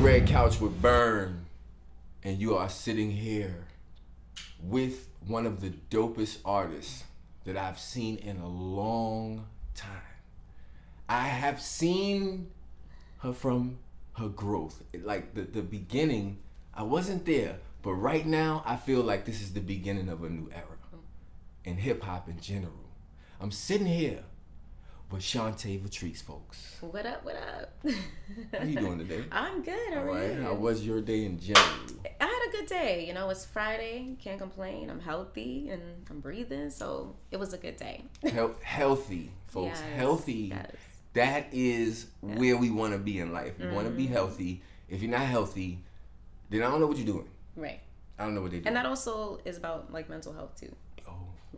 Red Couch would Burn, and you are sitting here with one of the dopest artists that I've seen in a long time. I have seen her from her growth, like the, the beginning. I wasn't there, but right now I feel like this is the beginning of a new era in hip hop in general. I'm sitting here with Chantae Vetrice, folks. What up? What up? How you doing today? I'm good. How All right. you? How was your day in general? I had a good day. You know, it's Friday. Can't complain. I'm healthy and I'm breathing, so it was a good day. Hel- healthy, folks. Yes, Healthy. yes. That is where we want to be in life. We want to Mm-hmm. be healthy. If you're not healthy, then I don't know what you're doing. Right. I don't know what they do. And that also is about like mental health too,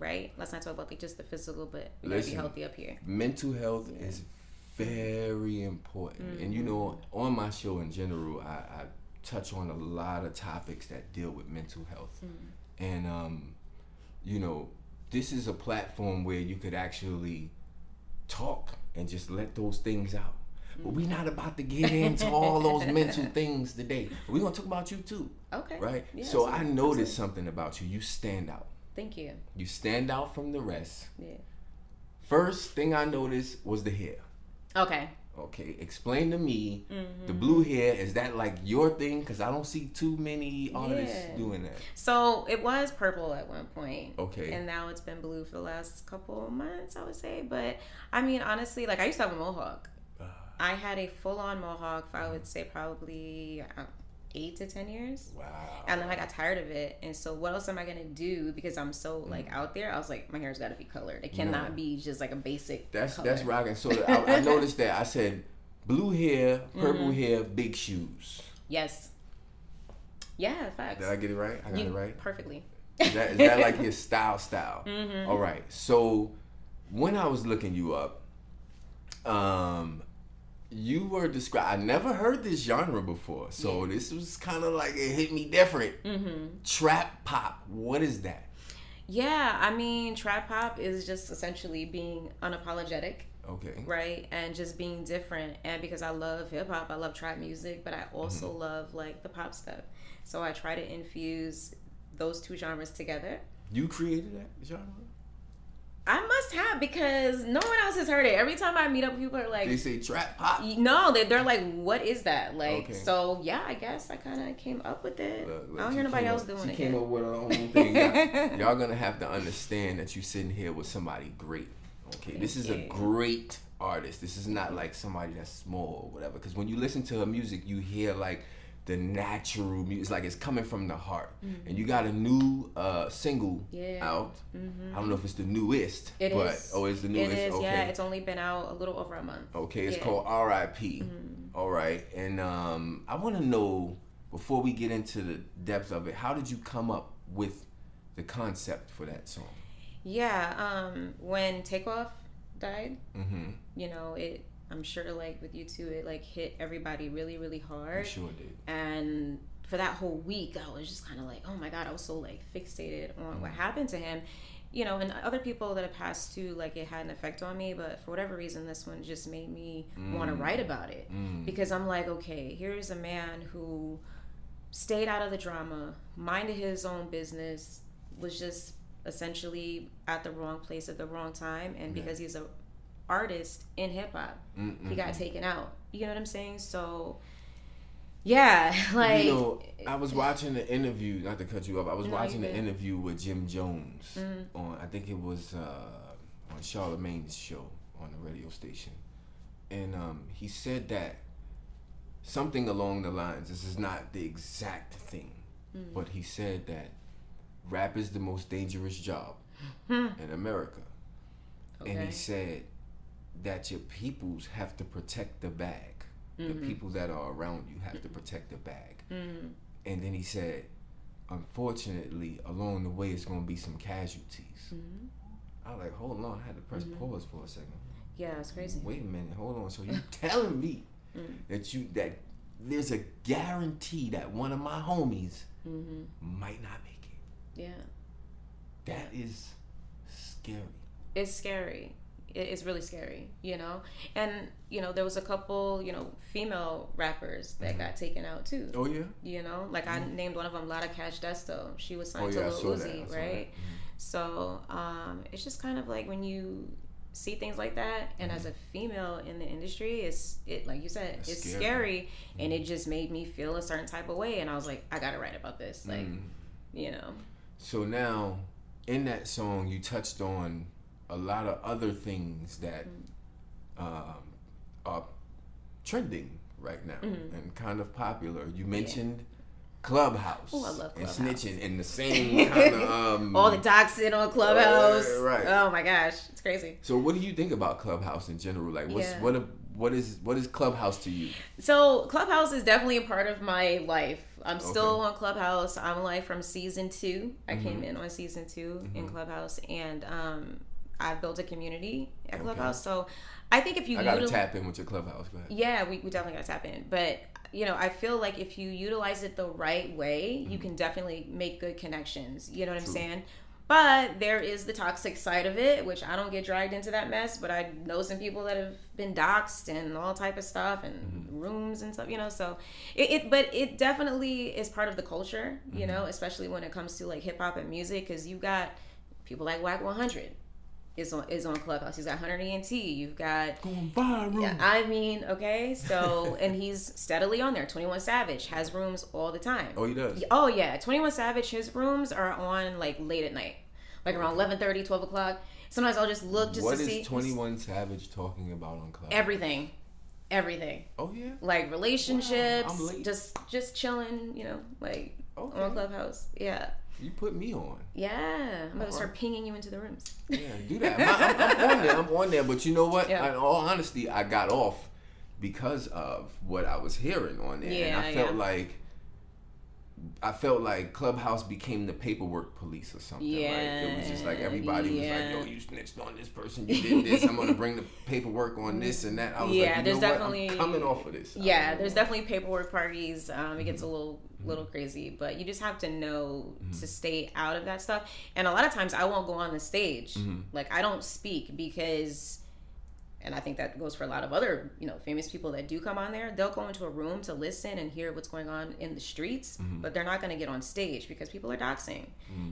right? Let's not talk about like just the physical, but we gotta be healthy up here. mental health is very important. And you know, Mm-hmm. on my show in general, I, I touch on a lot of topics that deal with mental health. Mm-hmm. And um, you know, this is a platform where you could actually talk and just let those things out. But we're not about to get into all those mental things today. We're gonna talk about you too, Okay. right? Yeah, so I noticed something about you. You stand out. Thank you. You stand out from the rest. Yeah. First thing I noticed was the hair. Okay. Okay, explain to me Mm-hmm. the blue hair. Is that like your thing? Because I don't see too many artists Yeah. doing that. So it was purple at one point. Okay. And now it's been blue for the last couple of months, I would say. But I mean, honestly, like I used to have a mohawk. Uh. I had a full on mohawk for I would say probably eight to ten years. Wow. And then I got tired of it. And so what else am I gonna do? Because I'm so like out there, I was like, my hair's gotta be colored. It cannot No. be just like a basic That's color. that's rocking. So I, I noticed that. I said blue hair, purple Mm-hmm. hair, big shoes. Yes. Yeah, facts. Did I get it right? I got you, it right. Perfectly. Is that, is that like your style? Style. Mm-hmm. All right. So when I was looking you up, um, you were described. I never heard this genre before, so this was kind of like it hit me different. Mm-hmm. Trap pop. What is that? Yeah, I mean, trap pop is just essentially being unapologetic, Okay. right? And just being different. And because I love hip hop, I love trap music, but I also love like the pop stuff. So I try to infuse those two genres together. You created that genre? I must have because no one else has heard it. Every time I meet up, people are like, They say trap pop. no, they, they're like, what is that? Like, Okay. so yeah, I guess I kind of came up with it. Look, look, I don't hear nobody else up- doing she it. came yet. up with her own thing. Y'all, y'all gonna have to understand that you sitting here with somebody great. Okay, this is a great artist. This is not like somebody that's small or whatever. Because when you listen to her music, you hear like the natural music. It's like it's coming from the heart. And you got a new uh, single Mm-hmm. Out. I don't know if it's the newest, It but is. oh, it's the newest. is, okay. yeah. It's only been out a little over a month. Okay, it's Yeah. Mm-hmm. called R.I.P. All right, and um, I want to know before we get into the depth of it, how did you come up with the concept for that song? Yeah, um, when Takeoff died, Mm-hmm. you know, it. I'm sure, like with you too, it like hit everybody really, really I hard. sure did. And for that whole week, I was just kind of like, oh my god, I was so like fixated on what happened to him. You know, and other people that have passed too, like it had an effect on me. But for whatever reason, this one just made me want to write about it Mm. because I'm like, okay, here's a man who stayed out of the drama, minded his own business, was just essentially at the wrong place at the wrong time, and because he's a artist in hip hop, he got taken out. You know what I'm saying? So, yeah, like you know, I was watching the interview. Not to cut you off, I was No, watching the interview with Jim Jones Mhm. on. I think it was uh, on Charlemagne's show on the radio station, and um, he said that something along the lines. This is not the exact thing, Mm. but he said that rap is the most dangerous job Hmm. in America, and he said that your peoples have to protect the bag. The Mhm. people that are around you have to protect the bag. Mm. And then he said, unfortunately, along the way, it's going to be some casualties. Mhm. I was like, hold on. I had to press pause for a second. yeah, it's crazy. Wait a minute. Hold on. So you telling me Mm. that you that there's a guarantee that one of my homies hmm might not make it. Yeah, That is scary. it's scary. It, it's really scary, you know. And you know, there was a couple, you know, female rappers that mm-hmm. got taken out too. Oh yeah. You know, like I mm-hmm. named one of them, Lotta Cash Desto. She was signed Oh yeah, to saw Lil Uzi, right? that. Mm-hmm. So um, it's just kind of like when you see things like that, and as a female in the industry, it's it like you said, It's it's scary. scary, and it just made me feel a certain type of way, and I was like, I gotta write about this, like you know, So now, in that song, you touched on a lot of other things that Mm. um, are trending right now Mm-hmm. and kind of popular. You mentioned Clubhouse. Ooh, I love and snitching in the same kind of. Um, all the doxing on Clubhouse. right. Oh my gosh, it's crazy. so, what do you think about Clubhouse in general? Like, what's Yeah. what a, what is what is Clubhouse to you? So Clubhouse is definitely a part of my life. I'm still Okay. Mm-hmm. on Clubhouse. I'm like from season two. I came in on season 2 in Clubhouse, and um, I've built a community at Okay. Clubhouse. So I think if you I got to util- tap in with your Clubhouse. Go ahead. yeah, we, we definitely got to tap in. But you know, I feel like if you utilize it the right way, you can definitely make good connections. You know what I'm Mm-hmm. Saying? But there is the toxic side of it, which I don't get dragged into that mess. But I know some people that have been doxxed and all type of stuff and Mm-hmm. rooms and stuff. You know, so it, it. But it definitely is part of the culture. You Mm-hmm. know, especially when it comes to like hip hop and music, because you got people like Wack 100 is on is on Clubhouse. He's got Hunter ENT. You've got Going viral. yeah, I mean, okay, so and he's steadily on there. Twenty One Savage has rooms all the time. Oh, he does. Oh yeah, Twenty One Savage, his rooms are on like late at night, like around 11, 30, 12 o'clock. Sometimes I'll just look just What to is see Twenty One Savage talking about on Clubhouse? everything, everything oh yeah. like relationships, Wow, I'm late. just just chilling, you know, like Okay. on Clubhouse. Yeah, You put me on. yeah. I'm gonna start pinging you into the rooms. Yeah, do that. My- I'm, I'm on there. I'm on there. But you know what? Yeah. In all honesty, I got off because of what I was hearing on there, and Yeah, I felt yeah. like I felt like Clubhouse became the paperwork police or something. right? It was just like Yeah, everybody was like, "Yo, you snitched on this person. You did this. I'm gonna bring the paperwork on this and that." I was Yeah, like, "You there's know what? I'm coming off of this." Yeah there's know. definitely paperwork parties um, it gets a Mm-hmm. little little crazy but you just have to know to stay out of that stuff. And a lot of times i won't go on the stage. Mm-hmm. like i don't speak because and i think that goes for a lot of other you know famous people that do come on there they'll go into a room to listen and hear what's going on in the streets Mm-hmm. but they're not going to get on stage because people are doxing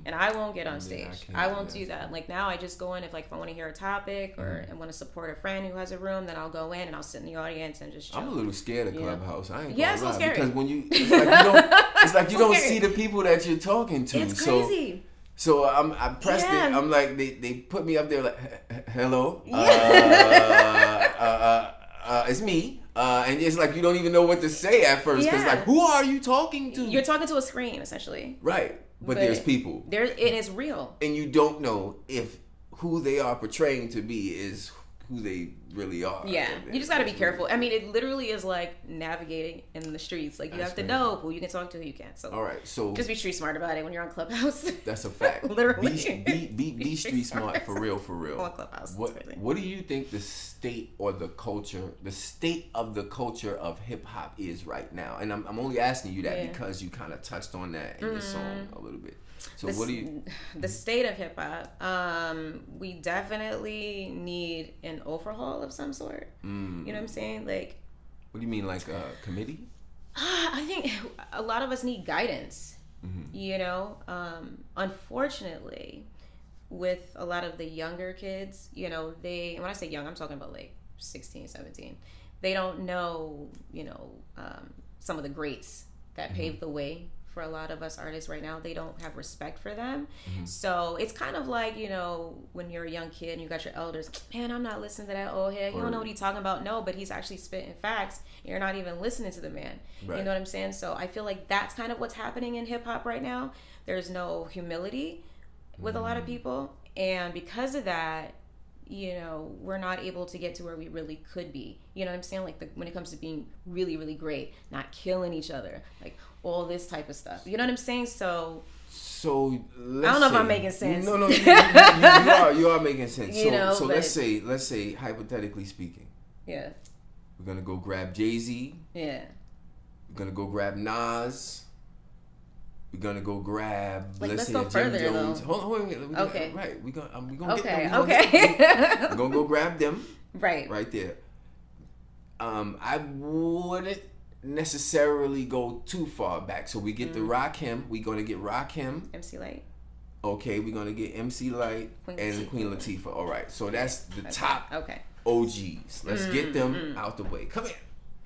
and i won't get on I stage can't i, won't do that like now i just go in if like if i want to hear a topic or Mm-hmm. i want to support a friend who has a room then i'll go in and i'll sit in the audience and just chill. I'm a little scared of Yeah. Clubhouse. I ain't Yeah, it's so scary. because when you, it's like you don't, it's like you So don't see the people that you're talking to. it's crazy So I'm, I pressed it. I'm like, they, they put me up there like, "H- h- hello, uh, Yeah. uh, uh, uh, it's me. Uh, and it's like you don't even know what to say at first because Yeah. like, who are you talking to? You're talking to a screen essentially. right, but, But- there's people, There, and it is real. and you don't know if who they are portraying to be is who they really are. Yeah, And you just got to be really- careful. I mean, it literally is like navigating in the streets. Like you That's have to crazy. know who you can talk to, who you can't. So All right, so just be street smart about it when you're on Clubhouse. That's a fact. Literally. Be, be, be, be street smart for real, for real. On Clubhouse, What, what do you think the state or the culture, the state of the culture of hip hop is right now? And I'm, I'm only asking you that Yeah. Because you kind of touched on that in your song a little bit. So the, what do you? the state of hip hop? Um, we definitely need an overhaul of some sort. Mm, You know what I'm saying? Like, what do you mean, like a committee? I think a lot of us need guidance. Mm-hmm. You know, um, unfortunately, with a lot of the younger kids, you know, they, when I say young, I'm talking about like 16, 17, they don't know, you know, um, some of the greats that paved the way for a lot of us artists right now. They don't have respect for them. Mm-hmm. So it's kind of like, you know, when you're a young kid and you got your elders, man, I'm not listening to that old head. You don't know what he's talking about. No, but he's actually spitting facts. You're not even listening to the man. Right. You know what I'm saying? So I feel like that's kind of what's happening in hip hop right now. There's no humility with a lot of mm-hmm. people. And because of that, you know, we're not able to get to where we really could be. You know what I'm saying? Like the, when it comes to being really, really great, not killing each other, like all this type of stuff. You know what I'm saying? So So let's I don't know if I'm making sense. No, no, you, you- you- are you are making sense. You so know, so let's say let's say hypothetically speaking, yeah, we're gonna go grab Jay Z. yeah, We're gonna go grab Nas. We're gonna go grab. Like, let's, let's say go Jim further, Jones. though. Hold on, wait, wait, wait. Okay. right. We gonna um, we gonna Okay, get them. We gonna okay. get them. We're gonna go grab them right. right there. Um, I wouldn't necessarily go too far back. So we get Mm. the him. We're gonna get Rakim. MC Lyte. Okay, we're gonna get MC Lyte Queen and Latifah. Queen Latifah. All right, so that's the Okay. top Okay. OGs. Let's get them Mm, out the way. Come here.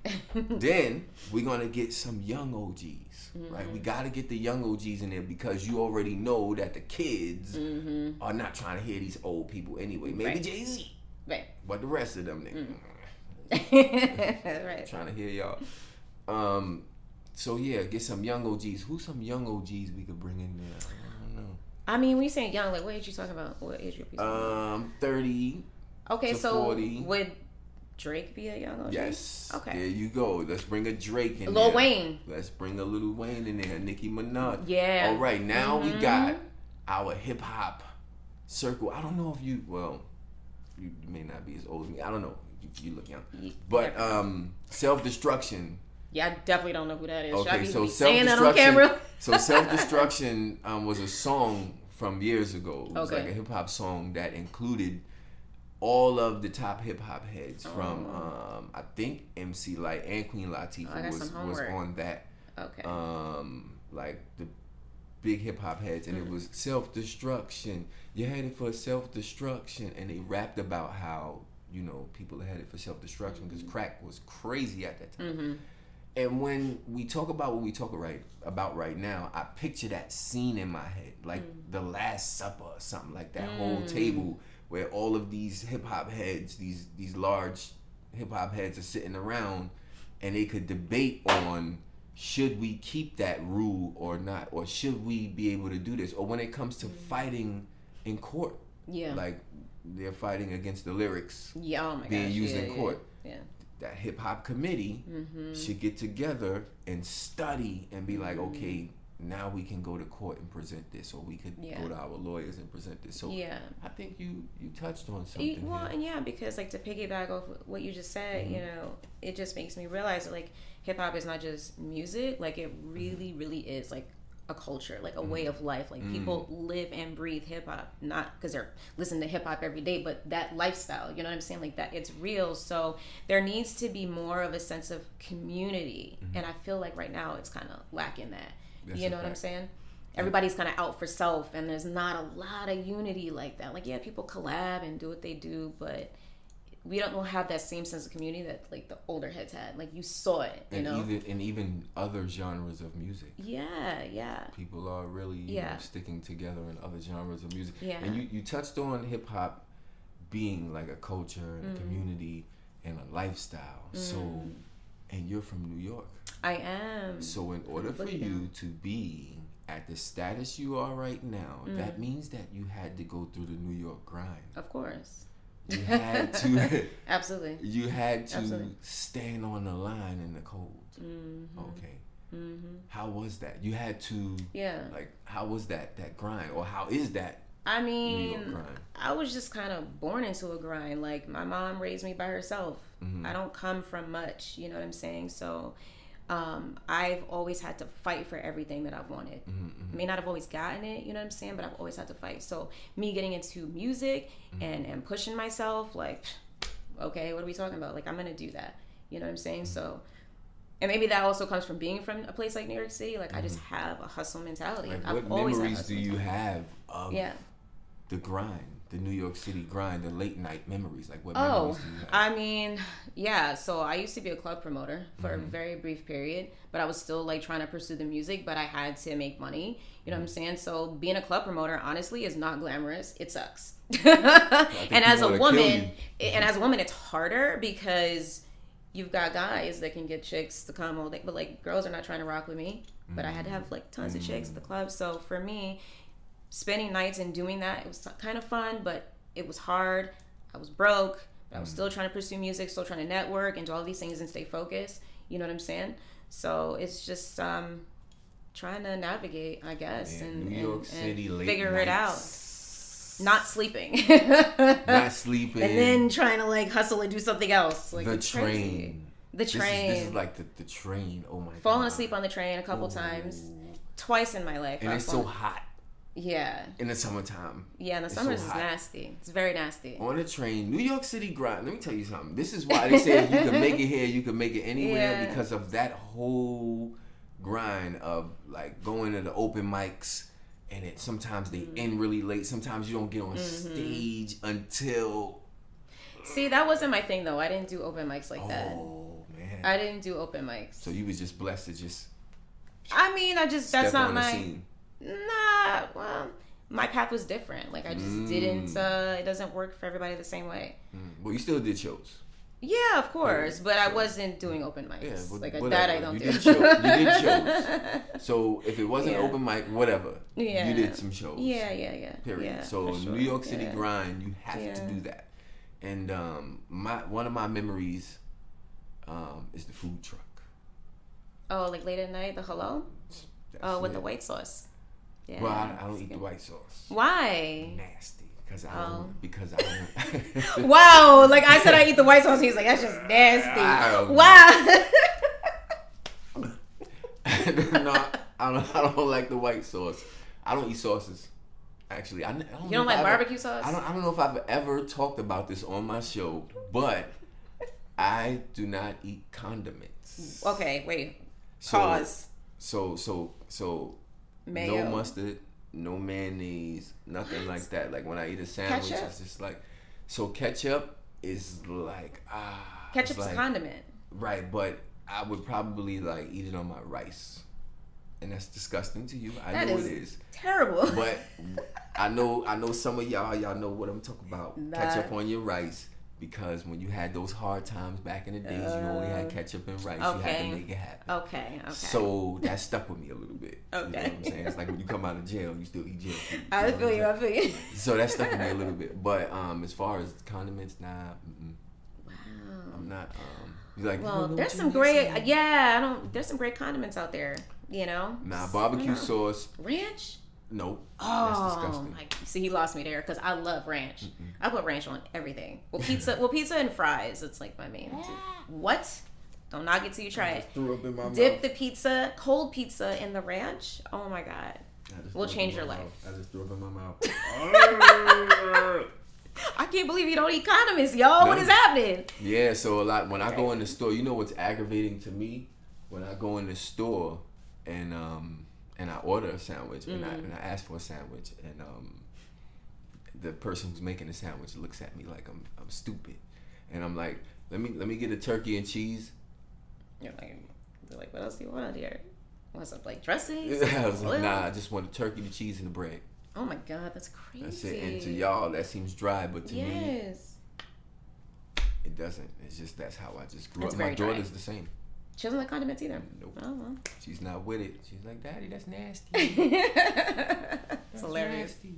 then we're gonna get some young OGs, right? Mm-hmm. We gotta get the young OGs in there because you already know that the kids Mm-hmm. are not trying to hear these old people anyway. Maybe Right. Jay Z, Right. but the rest of them niggas right. trying to hear y'all. Um, so yeah, get some young OGs. Who's some young OGs we could bring in there? I don't know. I mean, when you saying young, like what age you talking about? What age group you talking about? Um, thirty. Okay, so 40. would Drake be a young OG? Yes. Okay. There you go. Let's bring a Drake in Lil there. Wayne. Let's bring a Lil Wayne in there. Nicki Minaj. Yeah. All right. Now we Mhm. got our hip hop circle. I don't know if you. Well, you may not be as old as me. I don't know. You, you look young. But um, self destruction. Yeah, I definitely don't know who that is. Should I Okay, be so saying that on self-destruction. camera? So self destruction um, was a song from years ago. It was Okay. like a hip hop song that included all of the top hip hop heads from um, I think MC Lyte and Queen Latifah Oh, was was on that. okay. Um, like the big hip hop heads, and it was self destruction. You're headed for self destruction, and they rapped about how you know people are headed for self destruction because crack was crazy at that time. mm-hmm. And when we talk about what we talk right about right now, I picture that scene in my head, like mm. the Last Supper or something like that whole mm. table where all of these hip hop heads, these these large hip hop heads are sitting around, and they could debate on should we keep that rule or not, or should we be able to do this, or when it comes to mm. fighting in court, Yeah. like they're fighting against the lyrics yeah. Oh my being gosh. used yeah, in yeah, court Yeah. That hip hop committee Mm-hmm. should get together and study and be like, okay, now we can go to court and present this, or we could Yeah. go to our lawyers and present this. So Yeah. I think you you touched on something. Well, here. and yeah, because like to piggyback off what you just said, Mm-hmm. you know, it just makes me realize that like hip hop is not just music. Like it really, really is like a culture, like a Mm-hmm. way of life. Like people live and breathe hip hop, not because they're listening to hip hop every day, but that lifestyle. You know what I'm saying? Like that, it's real. So there needs to be more of a sense of community, and I feel like right now it's kind of lacking that. Mm-hmm. That's you know what I'm saying? Everybody's kind of out for self, and there's not a lot of unity like that. Like, yeah, people collab and do what they do, but we don't have that same sense of community that like the older heads had. Like, you saw it, you and know? even and even other genres of music. yeah, yeah, People are really Yeah. know, sticking together in other genres of music. Yeah. And you, you touched on hip hop being like a culture and Mm. a community and a lifestyle. So and you're from New York. I am. So in order for you to be at the status you are right now, Mm. that means that you had to go through the New York grind. Of course. You had to Absolutely. you had to Absolutely. stand on the line in the cold. Mm-hmm. Okay. Mm-hmm. How was that? You had to Yeah. like how was that that grind or how is that I New mean, York grind? I was just kind of born into a grind. Like my mom raised me by herself. Mhm. I don't come from much, you know what I'm saying? So um, I've always had to fight for everything that I've wanted. Mhm, May not have always gotten it, you know what I'm saying? But I've always had to fight. So me getting into music Mm-hmm. and and pushing myself, like, okay, what are we talking about? Like I'm gonna do that. You know what I'm saying? Mm-hmm. So. And maybe that also comes from being from a place like New York City. Like I just have a hustle mentality. Mm-hmm. Like I've what always had memories do you have of Yeah. the grind, the New York City grind, the late night memories? Like what Oh, memories do you have? I mean, yeah. So I used to be a club promoter for Mm-hmm. a very brief period, but I was still like trying to pursue the music, but I had to make money. You know what I'm Mm-hmm. saying? So being a club promoter, honestly, is not glamorous. It sucks. and as a woman, and as a woman, it's harder because you've got guys that can get chicks to come all day, but like girls are not trying to rock with me. But I had to have like tons of chicks at the club. So for me, spending nights and doing that, it was kind of fun, but it was hard. I was broke, but I was still trying to pursue music, still trying to network and do all these things and stay focused. You know what I'm saying? So it's just um, trying to navigate, I guess, Man, and, New and- York and figure it out. Not sleeping. Not sleeping. and then trying to like hustle and do something else. Like the train. crazy. The This is- train. This is, like the, the train. Oh my god. Falling asleep on the train a couple Ooh. times. twice in my life. and I've it's so hot yeah, in the summertime. yeah. in the It's so is nasty. It's very nasty. On a train, New York City grind. Let me tell you something. This is why they say if you can make it here, you can make it anywhere Yeah. because of that whole grind of like going to the open mics and it sometimes they Mm-hmm. end really late. Sometimes you don't get on stage until See, that wasn't my thing though. I didn't do open mics like that. oh man. I didn't do open mics. so you was just blessed to just I mean, I just that's not my scene. Nah. Well, my path was different. Like I just Mm. didn't. uh It doesn't work for everybody the same way. Mm. Well, you still did shows. Yeah, of course, but I wasn't doing open mics. Yeah, but like whatever. that, I don't You do. did show- you did shows. So if it wasn't Yeah. open mic, whatever, Yeah. you did some shows. Yeah, yeah, yeah. Period. Yeah, so sure. New York City grind, you have to do that. And um, my one of my memories um, is the food truck. Oh, like late at night, the hello. That's Oh, with it. the white sauce. Yeah. Well, I, I don't eat the white sauce. Why? Nasty, because I Oh. don't. Because I don't. Wow, like I said, I eat the white sauce. He's like, that's just nasty. Wow. No, I don't. I don't like the white sauce. I don't eat sauces. Actually, I, I don't. you don't like I ever- barbecue sauce? I don't. I don't know if I've ever talked about this on my show, but I do not eat condiments. Okay, wait. So- Pause. So so so Mayo. no mustard, no mayonnaise, nothing like that. Like when I eat a sandwich, Ketchup? it's just like so ketchup is like ah Ketchup's like, a condiment. right, but I would probably like eat it on my rice, and that's disgusting to you. I That know is- it is, Terrible. but I know I know some of y'all y'all know what I'm talking about. Nah. Ketchup on your rice. Because when you had those hard times back in the days, you only had Uh, ketchup and rice. You had to make it happen. okay, okay. So that stuck with me a little bit. You know Okay. what I'm saying? It's like when you come out of jail, you still eat jail food. I know feel you. I'm feel you. So that stuck with me a little bit. But um, as far as condiments, nah, mm-mm, I'm not. Um, like? Well, there's some great. Yeah, I don't. There's some great condiments out there. You know. Nah, barbecue know. sauce. Ranch. Nope. Oh, that's my, see, he lost me there because I love ranch. I put ranch on everything. Well, pizza. well, pizza and fries. It's like my main. two. What? Don't knock it till you try it. Threw up in my Dip mouth. the pizza, cold pizza, in the ranch. Oh my god. I just will change your life. mouth. I just threw up in my mouth. I can't believe you don't eat condiments, y'all. What No. is happening? Yeah, so a lot when I go in the store, you know what's aggravating to me? When I go in the store and um and I order a sandwich and I Mm. and I ask for a sandwich and um the person who's making the sandwich looks at me like I'm I'm stupid. And I'm like, let me let me get a turkey and cheese. You're like, they're like, what else do you want here? Want some like dressing? I was like, nah, I just want the turkey, the cheese, and the bread. Oh my god, that's crazy. That's it. And to y'all, that seems dry, but to me, yes. it doesn't. It's just that's how I just grew It's up. My very dry. daughter's the same. She doesn't like condiments either. Nope. Oh well. She's not with it. She's like, Daddy, that's nasty. it's That's hilarious. nasty.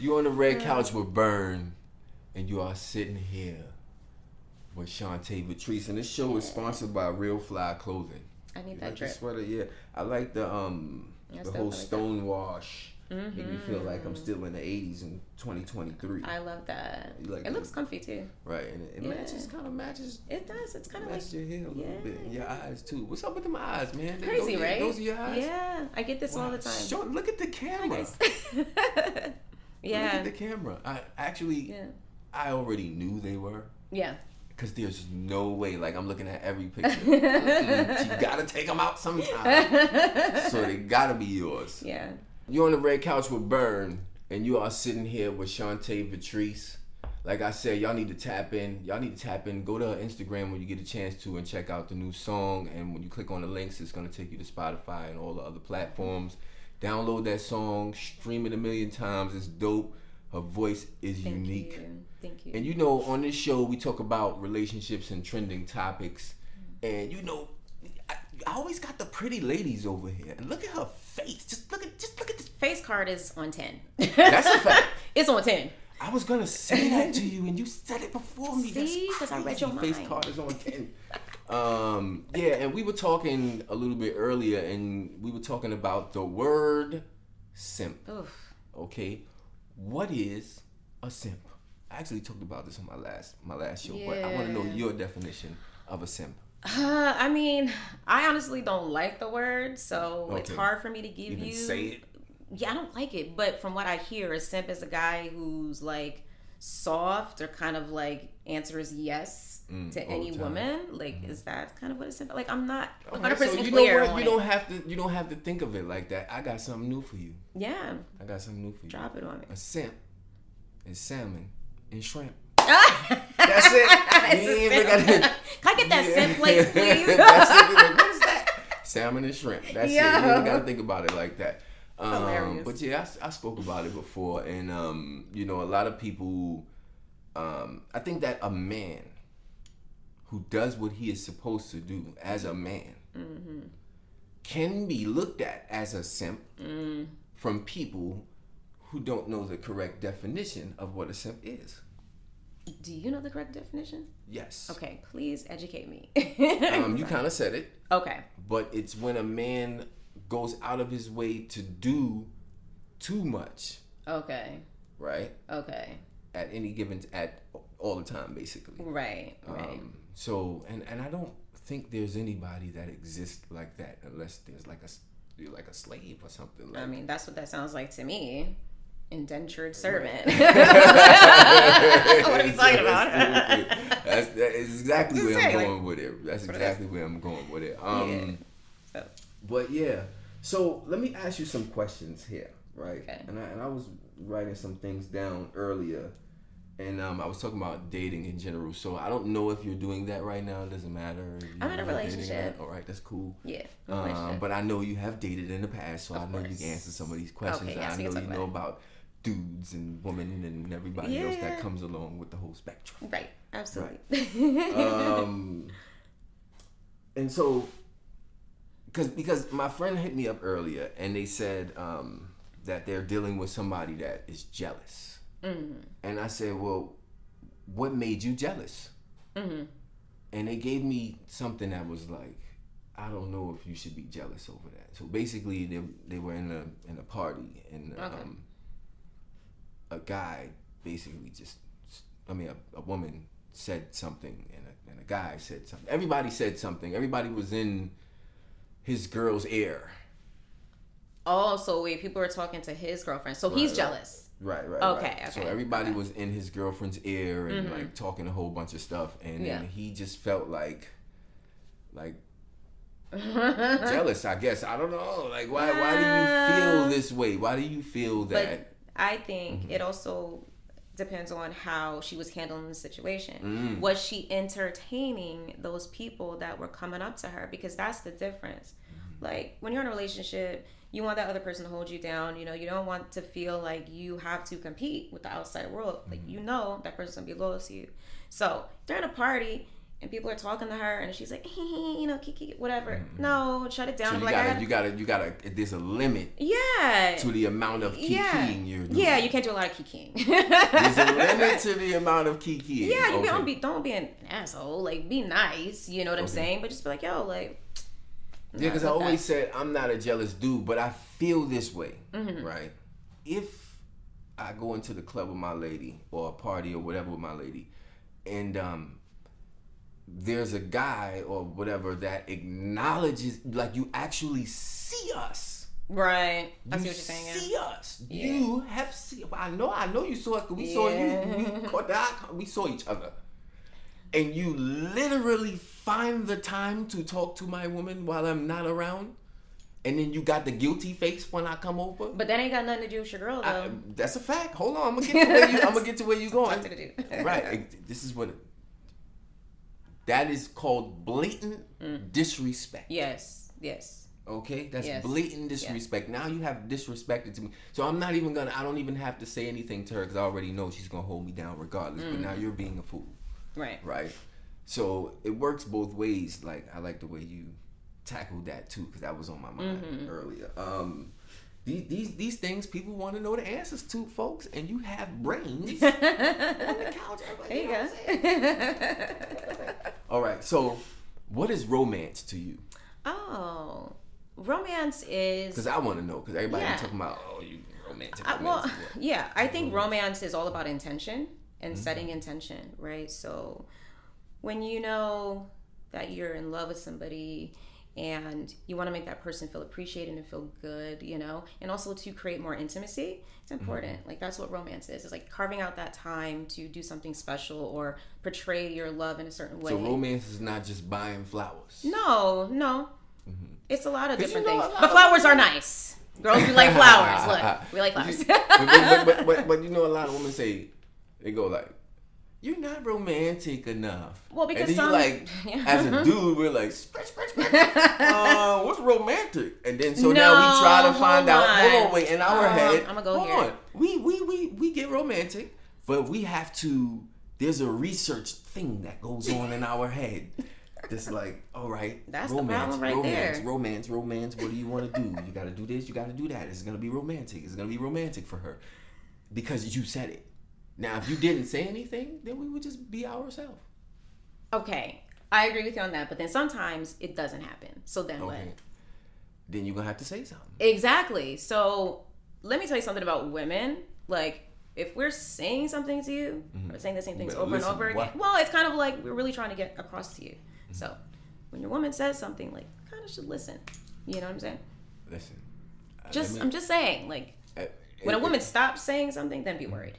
You on the red couch with Burn, and you are sitting here with Chantae Vetrice, and this show is sponsored by Real Fly Clothing. I need You that like the drip. sweater? Yeah, I like the um Yeah, the whole like that. stone wash. Make me feel like Mm-hmm. I'm still in the '80s in 2023. I love that. Like it looks comfy too. right, and it, it Yeah. matches, kind of matches. It does. It's kind of like Matches your hair a little Yeah. bit, and your eyes too. What's up with them eyes, man? They- crazy, those, right? Those are your eyes. Yeah, I get this all the time. Show, look at the camera. guys. Look yeah. at the camera. I actually, Yeah. I already knew they were. Yeah. Cause there's no way, like I'm looking at every picture. You gotta take them out sometime. so they gotta be yours. yeah. You're on the red couch with Burn, and you are sitting here with Chantae Vetrice. Like I said, y'all need to tap in. Y'all need to tap in. Go to her Instagram when you get a chance to and check out the new song. And when you click on the links, it's gonna take you to Spotify and all the other platforms. Download that song, stream it a million times. It's dope. Her voice is Thank unique. you. Thank you. And you know, on this show, we talk about relationships and trending topics. Mm. And you know, I, I always got the pretty ladies over here. And look at her face. Just look at, just look at this. Face card is on ten. That's a fact. it's on ten. I was gonna say that to you, and you said it before me. That's See? 'Cause I read your crazy. Face card is on ten. Um, yeah, and we were talking a little bit earlier, and we were talking about the word simp. Oof. Okay, what is a simp? I actually talked about this on my last my last show, but I want to know your definition of a simp. Uh, I mean, I honestly don't like the word, so it's hard for me to give Even you. say it. Yeah, I don't like it, but from what I hear, a simp is a guy who's like soft or kind of like answers yes Mm, to any woman. Like, is that kind of what a simp? Like, I'm not Okay, 100 so percent you clear. know what? You don't have to. You don't have to think of it like that. I got something new for you. Yeah, I got something new for you. drop it on me. A simp is salmon and shrimp. That's it. Gotta- Can I get that Yeah. simp plate, please? That's it. Like, what is that? Salmon and shrimp. That's it. You Yo. ain't gotta think about it like that. Um, but yeah, I spoke about it before, and um, you know, a lot of people. Um, I think that a man who does what he is supposed to do as a man Mm-hmm. can be looked at as a simp Mm. from people who don't know the correct definition of what a simp is. Do you know the correct definition? Yes. Okay, please educate me. Um, you kind of said it. okay. but it's when a man goes out of his way to do too much, Okay. right? Okay. At any given at all the time, basically. Right. Right. Um, so, and and I don't think there's anybody that exists like that unless there's like a like a slave or something. Like, I mean, that's what that sounds like to me. Indentured servant. what are we talking about? That's, that is exactly where I'm going with it. That's exactly where I'm going with it. Um, So, But yeah, so let me ask you some questions here, right? Okay. And I and I was writing some things down earlier, and um, I was talking about dating in general. So I don't know if you're doing that right now. It doesn't matter. I'm in a relationship. All right, that's cool. yeah. Um, but I know you have dated in the past, so I Of know you course. can answer some of these questions. Okay, yes, I know you know about about dudes and women and everybody else that comes along with the whole spectrum. right. Absolutely. um, and so, because because my friend hit me up earlier, and they said um, that they're dealing with somebody that is jealous, mm-hmm. and I said, well, what made you jealous? Mm-hmm. And they gave me something that was like, I don't know if you should be jealous over that. So basically, they they were in a in a party, and Okay. um, a guy basically just, I mean, a, a woman said something, and a, and a guy said something. Everybody said something. Everybody was in his girl's ear. Oh, so wait, people are talking to his girlfriend. So he's right. jealous. Right, right. Okay, right. So everybody okay. was in his girlfriend's ear and Mhm. like talking a whole bunch of stuff, and Yeah. then he just felt like, like jealous. I guess I don't know. Like, why? Why do you feel Uh, this way? Why do you feel that? But I think it also depends on how she was handling the situation. Mm. Was she entertaining those people that were coming up to her? Because that's the difference. Like when you're in a relationship, you want that other person to hold you down. You know, you don't want to feel like you have to compete with the outside world. Like you know that person's gonna be loyal to you. So they're at a party and people are talking to her and she's like, you know, kiki, whatever. No, shut it down. so you like, I gotta, you gotta, you gotta. There's a limit yeah. to the amount of kikiing yeah. you're doing. Yeah, you can't do a lot of kikiing. There's a limit to the amount of kikiing. Yeah, you okay. don't be don't be an asshole. Like be nice, you know what I'm saying? But just be like, yo, like Yeah, because I always said I'm not a jealous dude, but I feel this way, Mhm. right? If I go into the club with my lady or a party or whatever with my lady, and um, there's a guy or whatever that acknowledges, like you actually see us. right. I you see what you're saying. yeah. See us. Yeah. You have seen. I know. I know you saw us We saw you. We caught We saw each other. And you literally find the time to talk to my woman while I'm not around, and then you got the guilty face when I come over. But that ain't got nothing to do with your girl though. I, that's a fact. Hold on. I'm gonna get to where you. I'm gonna get to where you going. Talk to the dude. right. This is what. That is called blatant Mm. disrespect. Yes. Yes. Okay, that's Yes. blatant disrespect. Now you have disrespected to me, so I'm not even gonna. I don't even have to say anything to her because I already know she's gonna hold me down regardless. But Mm. now you're being a fool, Right. right? So it works both ways. Like I like the way you tackled that too because that was on my mind Mhm. earlier. Um, these these these things people want to know the answers to, folks, and you have brains on the couch. There you know what I'm saying? go. All right, so what is romance to you? oh, romance is. Because I want to know. Because everybody Yeah. talking about oh you romantic. I, well, yeah, I think romance is all about intention and Mm-hmm. setting intention, right? So when you know that you're in love with somebody and you want to make that person feel appreciated and feel good, you know, and also to create more intimacy. It's Mm-hmm. important. Like that's what romance is. It's like carving out that time to do something special or portray your love in a certain way. So romance is not just buying flowers. no, no. It's a lot of 'Cause you different know things. But flowers are nice. Girls, we like flowers. Look, we like flowers. but, but, but, but, but you know, a lot of women say they go like, "You're not romantic enough." Well, because and then some- you like, Yeah. as a dude, we're like, scratch, scratch, scratch. uh, "What's romantic?" And then so now we try to find out. Hold on. wait. In our Um, head, I'ma go hold here. on. We we we we get romantic, but we have to. There's a research thing that goes on in our head. That's like, all right, That's romance, right romance, there. romance, romance. What do you want to do? You got to do this. You got to do that. It's gonna be romantic. It's gonna be romantic for her because you said it. Now, if you didn't say anything, then we would just be ourselves. Okay, I agree with you on that. But then sometimes it doesn't happen. So then what? Then you're gonna have to say something. Exactly. So let me tell you something about women. Like, if we're saying something to you or saying the same things better over and over again, What? well, it's kind of like we're really trying to get across to you. So when your woman says something, like, kind of should listen. You know what I'm saying? Listen. uh, Just, let I'm just saying, like, uh, when a it- woman stops saying something, then be worried.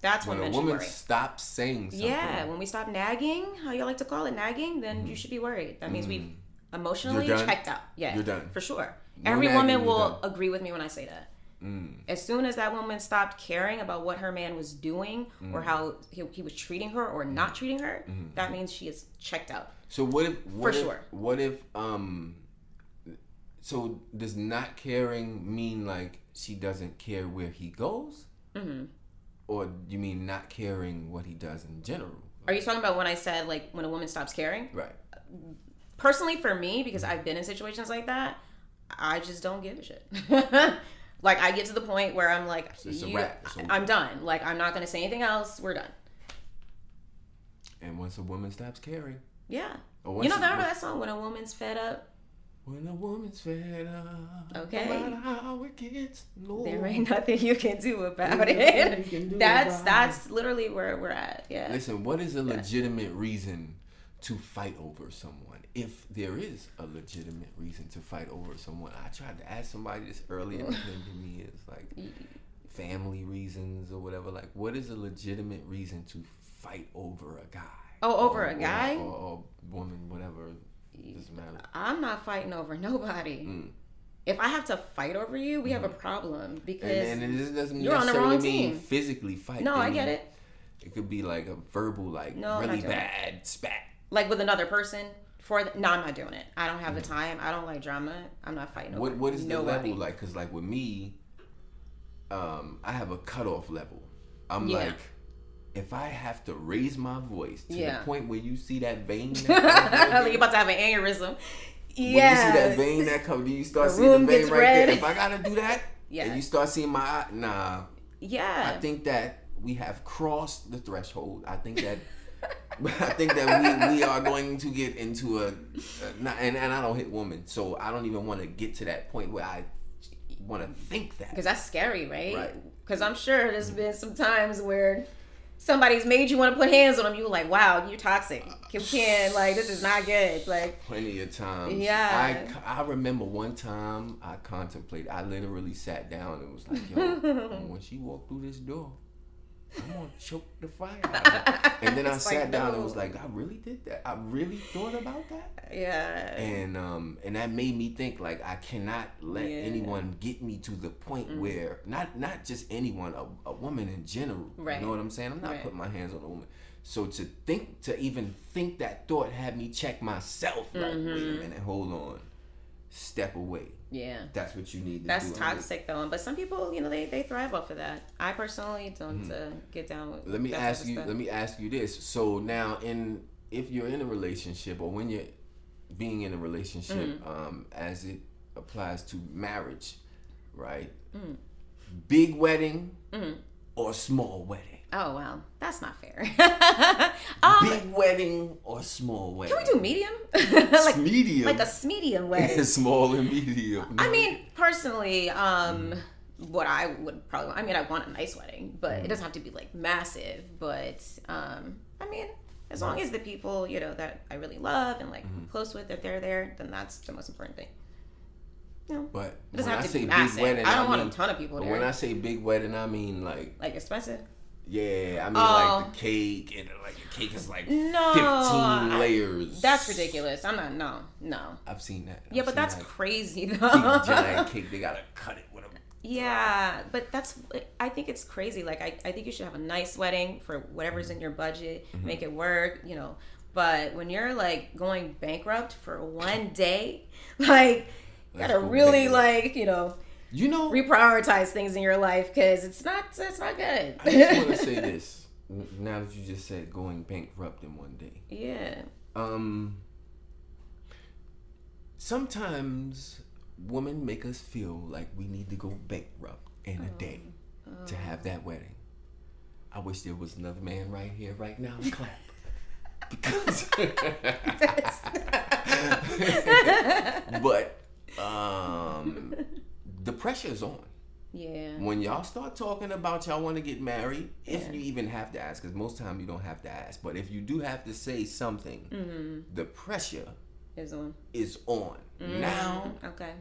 That's when, when a woman worry. stops saying something. Yeah, when we stop nagging, how you like to call it, nagging, then you should be worried. That means we've emotionally Mm. You're done? checked out. Yeah, You're done. for sure. No Every nagging, woman will. Mm. agree with me when I say that. As soon as that woman stopped caring about what her man was doing Mm. or how he, he was treating her or not treating her, Mm-hmm. that means she is checked out. So what if what For if, sure. What if um so does not caring mean like she doesn't care where he goes? Mm-hmm. Or you mean not caring what he does in general? Are you talking about when I said like when a woman stops caring? Right. personally for me because i've been in situations like that i just don't give a shit like i get to the point where i'm like you- wrap. It's over. i'm done like i'm not gonna say anything else we're done And once a woman stops caring, yeah you know that song when a woman's fed up when a woman's fed up, Okay. no matter how it gets, no, there ain't nothing you can do about it do that's about that's literally where we're at yeah Listen, what is a legitimate reason to fight over someone? If there is a legitimate reason to fight over someone, I tried to ask somebody this earlier and it came to me as like family reasons or whatever. Like, what is a legitimate reason to fight over a guy? Oh, over Or- a or- guy? or, or woman, whatever. Doesn't matter. i'm not fighting over nobody Mm. if i have to fight over you we have a problem because And, and this doesn't you're on the necessarily wrong mean team. physically fight. no i get it It could be like a verbal, like No, really doing it. bad spat. like with another person for the, no i'm not doing it i don't have the time i don't like drama i'm not fighting over What what is the nobody. level like? Cause like with me, um, I have a cutoff level. I'm Yeah. like, if I have to raise my voice to Yeah. the point where you see that vein, that like you're about to have an aneurysm Yeah. when you see that vein that comes, you start The seeing the vein right red. there. If I gotta do that, Yeah. and you start seeing my eye, nah, yeah I think that we have crossed the threshold. I think that. I think that we, we are going to get into a, a not, and, and I don't hit women, so I don't even want to get to that point where I want to think that. because that's scary right Right. because i'm sure there's been some times where somebody's made you want to put hands on them you were like wow you're toxic you can't like this is not good like Plenty of times. Yeah. I, I remember one time I contemplated. I literally sat down and was like, "Yo, when she walked through this door, I'm gonna choke the fire." out of her." And then I It's sat like, down and was like, "I really did that. I really thought about that." yeah And um and that made me think like I cannot let Yeah. anyone get me to the point where not not just anyone a, a woman in general. Right. You know what I'm saying? I'm not Right. putting my hands on a woman. So to think to even think that thought had me check myself. Like, wait Mm-hmm. a minute, hold on, step away. Yeah That's what you need to that's toxic though but some people you know they, they thrive off of that i personally don't uh, get down with. Let me ask you. Let me ask you this. So now, in if you're in a relationship or when you're being in a relationship, Mm. um, as it applies to marriage, right? Mm. Big wedding or small wedding? Oh well, that's not fair um, Big wedding or small wedding? Can we do medium? like medium? like a medium wedding. small and medium. I mean, personally, um, what I would probably I mean, I want a nice wedding, but Mm. it doesn't have to be like massive. But um, I mean, As long as the people, you know, that I really love and like I'm close with, if they're there, then that's the most important thing. No, But it doesn't I have to say be big massive. wedding, I don't I want a ton of people there. when I say big wedding, I mean like like expensive. Yeah, I mean Oh. like the cake and like the cake is like No, fifteen layers. That's ridiculous. I'm not. No, no. I've seen that. Yeah, I've but that's crazy though. giant cake. They gotta cut it with a Yeah, but that's I think it's crazy. Like I, I think you should have a nice wedding for whatever's in your budget, Mm-hmm. make it work, you know. But when you're like going bankrupt for one day, like you gotta really like, you know, You know, reprioritize things in your life because it's not it's not good. I just want to say this. Now that you just said going bankrupt in one day, yeah. um, sometimes women make us feel like we need to go bankrupt in a day to have that wedding. I wish there was another man right here, right now, to clap. Because, but um, the pressure's on. Yeah. when y'all start talking about y'all want to get married, if Yeah. you even have to ask, because most time you don't have to ask, but if you do have to say something, Mm-hmm. the pressure Is on. is on. Now Okay.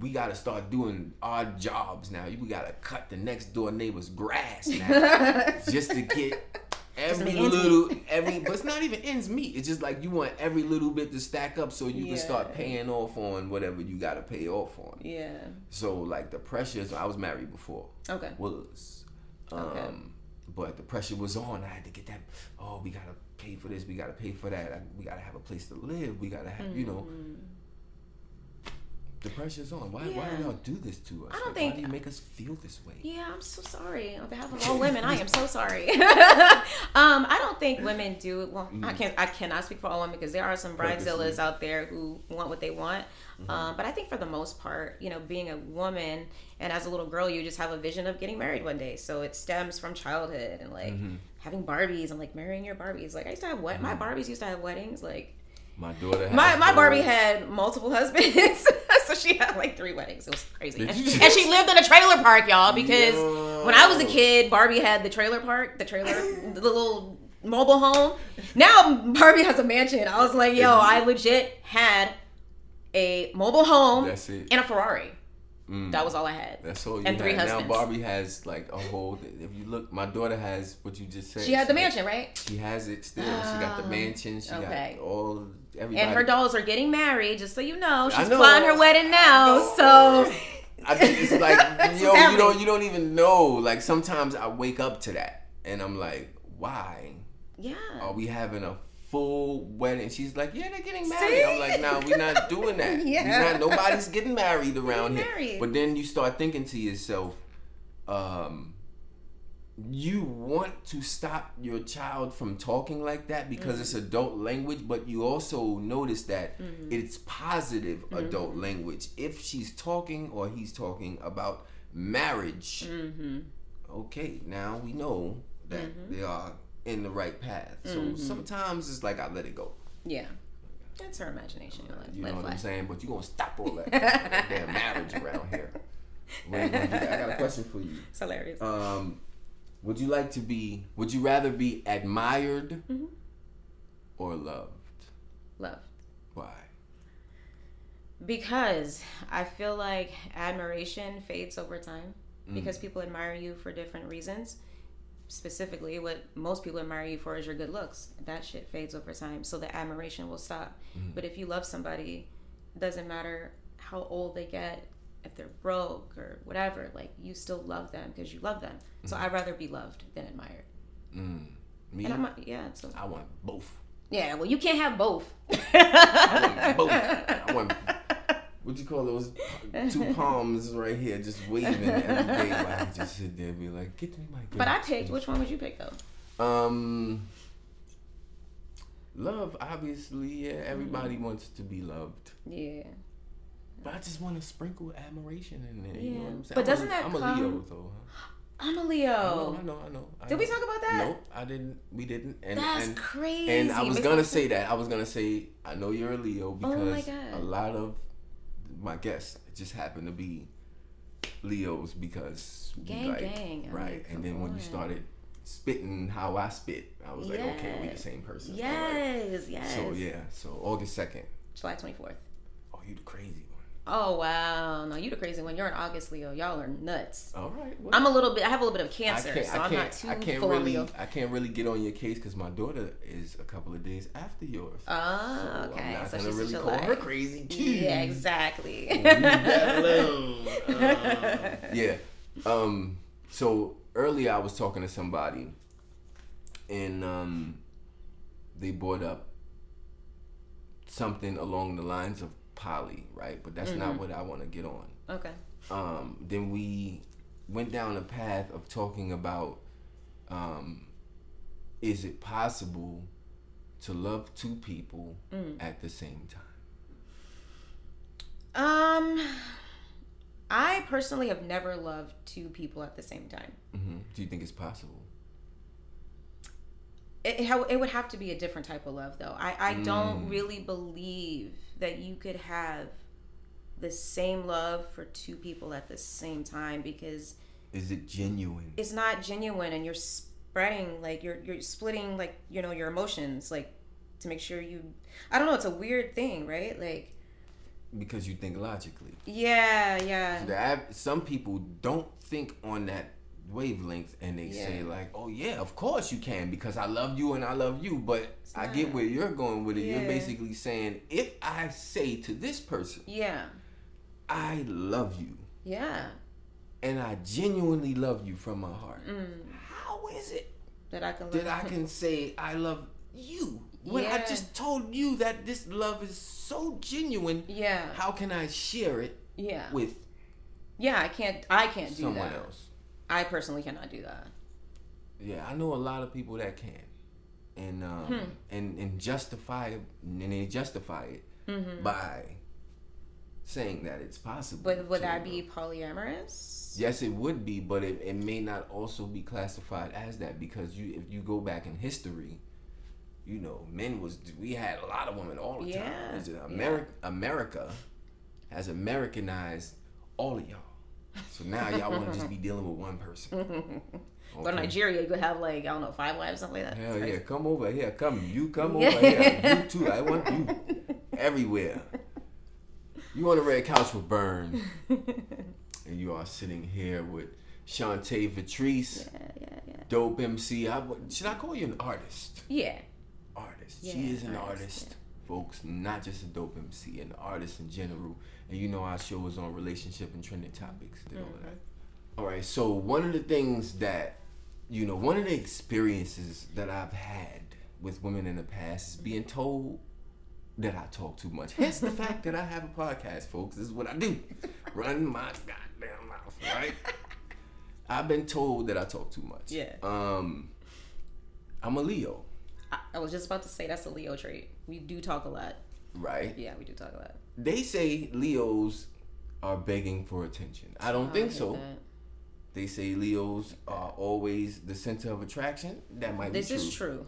we got to start doing odd jobs. Now we got to cut the next door neighbor's grass now, just to get every little every. But it's not even ends meet. It's just like you want every little bit to stack up so you can start paying off on whatever you got to pay off on. Yeah. So like the pressures. I was married before Okay. was. Um, Okay. But the pressure was on. I had to get that. Oh, we gotta pay for this. We gotta pay for that. I, we gotta have a place to live. We gotta have, you know. The pressure's on. Why? Why Mm-hmm. Do y'all do this to us? I don't Like, think- Why do you make us feel this way? Yeah, I'm so sorry on behalf of all women. I am so sorry. um, I don't think women do. Well, I can't. I cannot speak for all women because there are some bridezillas out there who want what they want. Um, but I think for the most part, you know, being a woman and as a little girl, you just have a vision of getting married one day. So it stems from childhood and like having Barbies and like marrying your Barbies. Like I used to have what my Barbies used to have weddings. Like My daughter. my my Barbie had multiple husbands, so she had like three weddings. It was crazy, and, you and she lived in a trailer park, y'all. Because when I was a kid, Barbie had the trailer park, the trailer, the little mobile home. Now Barbie has a mansion. I was like, yo, I legit had a mobile home and a Ferrari. Mm. That was all I had. That's all you and three had. Now husbands. Barbie has like a whole. If you look, my daughter has what you just said. She had the mansion, right? She has it still. she got the Ah, mansion. She okay. got all everybody. And her dolls are getting married, just so you know. She's know. planning her wedding now. know. So I think it's like yo, you don't you don't even know. Like sometimes I wake up to that and I'm like, why yeah. are we having a full wedding? She's like, yeah, they're getting married. See? I'm like, no, we're not doing that. Yeah. not, nobody's getting married around Getting here. married. But then you start thinking to yourself, um, you want to stop your child from talking like that because it's Mm-hmm. adult language, but you also notice that Mm-hmm. it's positive adult language. If she's talking or he's talking about marriage, Mm-hmm. okay, now we know that they are in the right path. So Mm-hmm. sometimes it's like I let it go. Yeah. That's her imagination. Let, You know what I'm saying? But you're gonna stop all that, that damn marriage around here. What you gonna do? I got a question for you. It's hilarious. Um, would you like to be? Would you rather be admired Mm-hmm. or loved? Loved. Why? Because I feel like admiration fades over time Mm. because people admire you for different reasons. Specifically, what most people admire you for is your good looks. That shit fades over time, so the admiration will stop. Mm-hmm. But if you love somebody, doesn't matter how old they get, if they're broke or whatever, like you still love them because you love them. Mm-hmm. So I'd rather be loved than admired. Mm. Me? And I'm yeah, so I want both. yeah. Well, you can't have both. I want both. I want. What do you call those two palms right here, just waving every day? While I just sit there and be like, "Get me my." But I picked. Which one would you pick though? Um, love, obviously, yeah. Everybody wants to be loved, Yeah. But I just want to sprinkle admiration in there. You know Yeah. what I'm saying? But I'm doesn't a, that I'm a Leo, though. Huh? I'm a know, Leo. I know, I know. I Did we know. talk about that? Nope, I didn't. We didn't. And, That's and, crazy. And I was gonna say that. I was gonna say I know you're a Leo oh because Oh a lot of my guests just happen to be Leos because Gang, like gang. I right. mean, and then when you started spitting how I spit. I was like, okay, we the same person. All right. Yes, yes. So yeah, so August second. July 24th. Oh, you the crazy one. Oh, wow. No, you the crazy one. You're an August Leo. Y'all are nuts. All right. well, I'm a little bit, I have a little bit of I cancer, can't. so I I'm can't. not too I can't full really. Leo. I can't really get on your case because my daughter is a couple of days after yours. Oh, So okay. I'm not so gonna she's really call her crazy too. Yeah, exactly. Alone. Uh, yeah. Um. So earlier I was talking to somebody, and um, they brought up something along the lines of poly, right? But that's not what I want to get on. okay. Um. Then we went down a path of talking about, um, is it possible to love two people at the same time? Um, I personally have never loved two people at the same time. hmm Do you think it's possible? It, it, it would have to be a different type of love, though. I, I don't Mm. really believe that you could have the same love for two people at the same time because Is it genuine? it's not genuine and you're spreading like you're you're splitting like you know your emotions like to make sure you I don't know it's a weird thing right like because you think logically. yeah yeah av- some people don't think on that wavelength and they say like, "Oh yeah, of course you can because I love you and I love you." But I get where you're going with it. You're basically saying, "If I say to this person, yeah I love you yeah and I genuinely love you from my heart, Mm. how is it that I can that I can say I love you when I just told you that this love is so genuine? yeah How can I share it yeah with yeah I can't I can't do someone that else? I personally cannot do that Yeah, I know a lot of people that can, and um, Hmm. and and justify it, and they justify it by saying that it's possible. Mm-hmm. but would that be polyamorous Yes, it would be, but it, it may not also be classified as that because you if you go back in history, you know, men was we had a lot of women all the Yeah, time. America America has Americanized all of y'all. So now y'all want to just be dealing with one person. Go to Nigeria, you could have like I don't know five wives, something like that. Hell yeah, come over here. Come, you come over here. You too. I want you everywhere. You on the red couch with Burn, and you are sitting here with Chantae Vetrice, yeah, yeah, yeah. dope MC. I, should I call you an artist? Yeah. Artist. She is an artist, artist, folks. Not just a dope MC, an artist in general. And you know our show is on relationship and trending topics. Did all of that. Mm-hmm. All right. So one of the things that you know, one of the experiences that I've had with women in the past is being told that I talk too much. Hence the fact that I have a podcast, folks. This is what I do. Run my goddamn mouth, right? I've been told that I talk too much. Yeah. Um I'm a Leo, I, I was just about to say that's a Leo trait. We do talk a lot. Right? Yeah, we do talk a lot. They say Leos are begging for attention. I don't I think so. that. They say Leos are always the center of attraction. That might This be true. is true.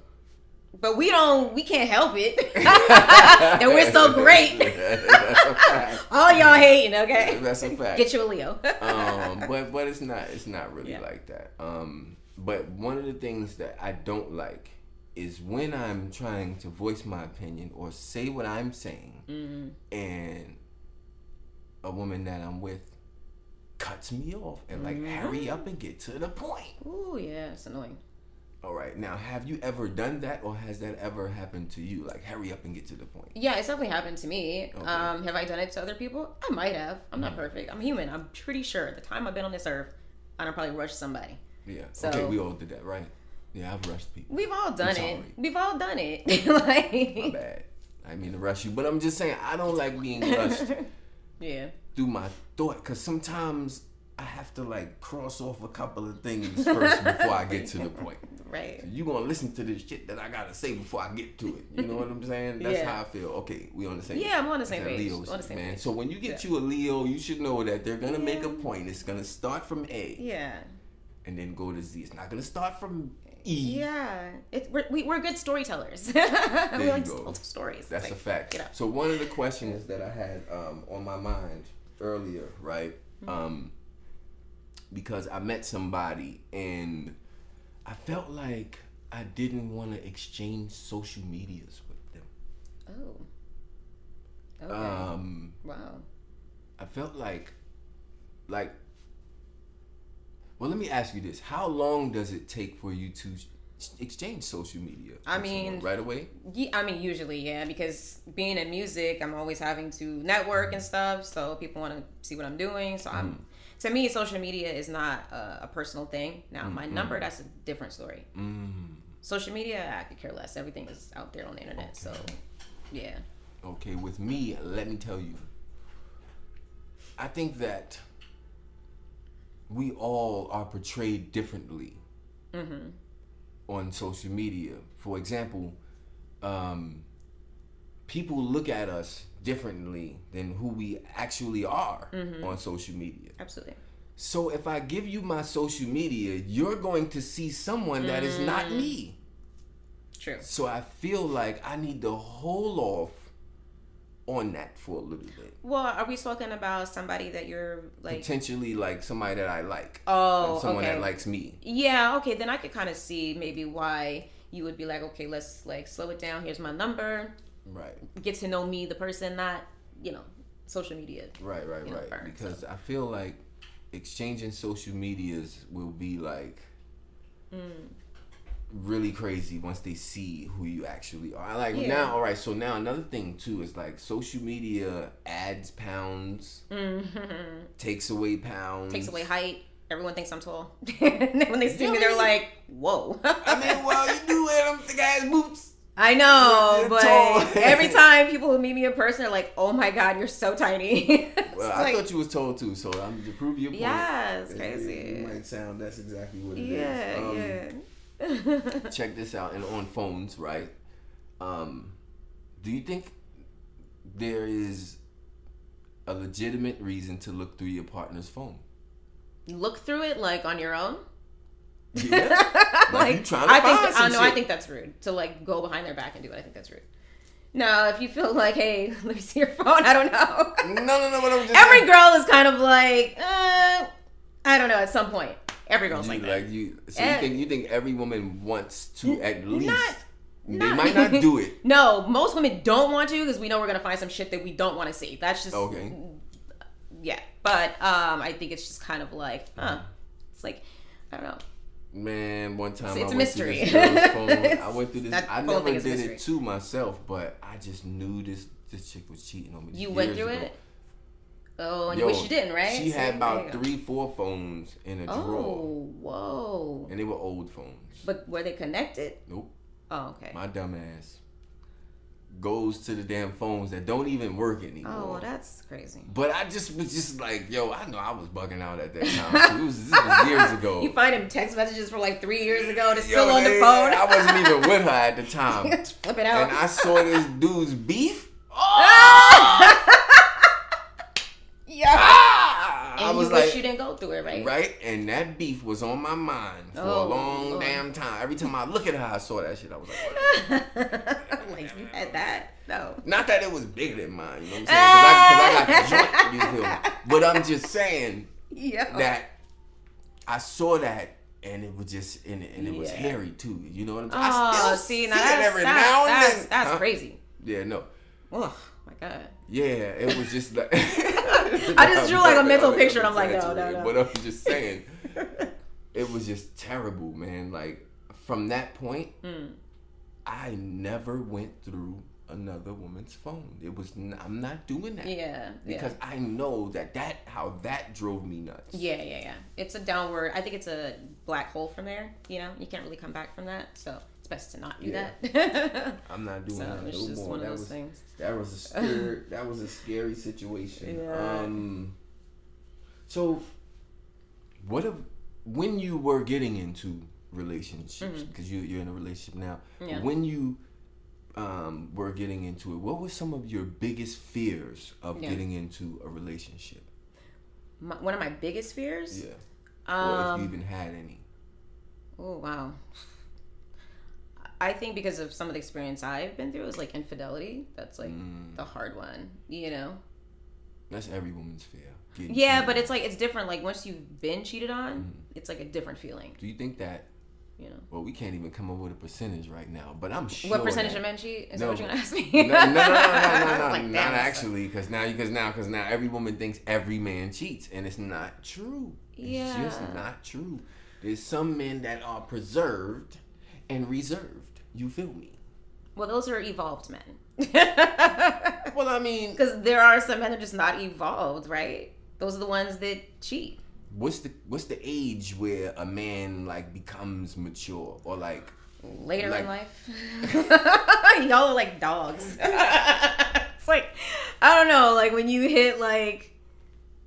But we don't we can't help it. and we're so great. That's a fact. All y'all hating, okay? That's a fact. Get you a Leo. um, but but it's not it's not really Yeah. like that. Um, but one of the things that I don't like is when I'm trying to voice my opinion or say what I'm saying, Mm-hmm. and a woman that I'm with cuts me off and like Mm-hmm. hurry up and get to the point. Ooh, yeah, it's annoying. All right, now have you ever done that, or has that ever happened to you? Like hurry up and get to the point. Yeah, it's definitely happened to me. Okay. Mm-hmm. Um, have I done it to other people? I might have. I'm not perfect. I'm human. I'm pretty sure At the time I've been on this earth, I don't probably rush somebody. Yeah. So- okay, we all did that, right? Yeah, I've rushed people. We've all done it. We've all done it. My like, bad. I mean to rush you, but I'm just saying I don't like being rushed. yeah. through my thought because sometimes I have to like cross off a couple of things first before I get to the point. Right. You gonna listen to this shit that I gotta say before I get to it. You know what I'm saying? That's Yeah. how I feel. Okay, we on the same. Yeah, I'm on the same page. Leos, On the same man. page. So when you get Yeah. you a Leo, you should know that they're gonna make a point. It's gonna start from A Yeah. and then go to Z. It's not gonna start from E. Yeah. It, we're, we, we're good storytellers. we like to tell stories. That's Like, a fact. So one of the questions that I had um, on my mind earlier, right? Mm-hmm. Um, because I met somebody and I felt like I didn't want to exchange social medias with them. Oh. Okay. Um, wow. I felt like, like, well, let me ask you this: How long does it take for you to exchange social media? I someone? mean- right away. Yeah, I mean, usually, yeah, because being in music, I'm always having to network and stuff, so people want to see what I'm doing. So I'm, mm. to me, social media is not a, a personal thing. Now, mm, my mm. number, that's a different story. Mm, Social media, I could care less. Everything is out there on the internet, so yeah. okay, with me, let me tell you. I think that we all are portrayed differently Mm-hmm. on social media. For example, um, people look at us differently than who we actually are Mm-hmm. on social media. Absolutely. So if I give you my social media, you're going to see someone that is not Mm. me. True. So I feel like I need to hold off on that for a little bit. Well, are we talking about somebody that you're like? Potentially like somebody that I like. Oh, and someone okay. that likes me. Yeah, okay, then I could kind of see maybe why you would be like, okay, let's like slow it down. Here's my number. Right. Get to know me, the person, not you know, social media. Right, right, you know, right. burn, because I feel like exchanging social medias will be like Mm. Really crazy once they see who you actually are. Like Yeah. now, all right. So now another thing too is like social media adds pounds, Mm-hmm. takes away pounds, Takes away height. Everyone thinks I'm tall. and then when they see Yeah, me, they're like, "Whoa!" I mean, well, you do wear them thick ass boots. I know, You're but every time people who meet me in person are like, "Oh my god, you're so tiny." Well, I like, thought you was tall too, so I'm to prove your point. yeah, it's crazy. It, might sound that's exactly what it is. yeah, Um, yeah. check this out and on phones right um do you think there is a legitimate reason to look through your partner's phone Look through it like on your own. yeah like you trying to I think I know I think that's rude to like go behind their back and do it. I think that's rude. No, if you feel like, hey, let me see your phone. I don't know. no no no but i'm just Every saying, girl is kind of like, uh, I don't know. At some point, every girl's you, like like, you so Eh. you think you think every woman wants to at least not- they not- might not do it No, most women don't want to because we know we're gonna find some shit that we don't want to see. That's just okay yeah. But um, I think it's just kind of like, huh? It's like, I don't know. Man, one time It's- it's I a mystery. this girl's phone. I went through this. I never thing is a did mystery. it to myself, but I just knew this this chick was cheating on me. You went through ago. it. Oh, and Yo, you wish you didn't, right? She had about three, four phones in a oh, drawer, Oh, whoa! and they were old phones. But were they connected? Nope, Oh, okay. my dumb ass goes to the damn phones that don't even work oh, anymore. Oh, that's crazy. but I just was just like, yo, I know I was bugging out at that time. It was, this was years ago. You find him text messages from like three years ago. That's still on the phone. I wasn't even with her at the time. Flip it out. and I saw this dude's beef. Oh! Yeah. Ah! And I was you like, you didn't go through it, right? right, and that beef was on my mind for a Oh, long Lord. damn time. Every time I look at her, I saw that shit. I was like, like you had that. No. not that it was bigger than mine, you know what I'm saying? Because I, got the joint, you feel? But I'm just saying Yeah. that I saw that. And it was just, and it, and it was hairy too. You know what I'm Oh, saying? I still see, now that's, every that's, now and that's, then. that's Huh? crazy. Yeah, no. Oh my god. Yeah, it was just like I just drew, like, a mental picture, and I'm like, no, no, no. But I'm just saying, it was just terrible, man. Like from that point, Mm. I never went through another woman's phone. It was n- I'm not doing that Yeah. because I know that that how that drove me nuts. yeah. Yeah, yeah, yeah. It's a downward. I think it's a black hole from there. You know, you can't really come back from that. So best to not do Yeah. that. I'm not doing so that it's no just more. one of those was things. that was a scary that was a scary situation. Yeah. Um so what if when you were getting into relationships because you you're in a relationship now Mm-hmm. Yeah. when you um were getting into it what were some of your biggest fears of Yeah. getting into a relationship My, one of my biggest fears. yeah or if Um, you even had any Oh wow. I think because of some of the experience I've been through is like infidelity. That's like Mm. the hard one, you know. that's every woman's fear getting Yeah, cheated but it's like it's different. Like once you've been cheated on, Mm-hmm. it's like a different feeling. do you think that you know. Well, we can't even come up with a percentage right now, but I'm sure. What percentage that- of men cheat? Is No. that what you're gonna ask me? no, no, no, no, no, no, no, like, not actually, because now, because now, because now, every woman thinks every man cheats, and it's not true. Yeah. It's just not true. There's some men that are preserved and reserved. You feel me? Well, those are evolved men. Well, I mean, Because there are some men that are just not evolved, right? Those are the ones that cheat. what's the what's the age where a man like becomes mature or like Later Like- in life, y'all are like dogs. it's like I don't know, like when you hit like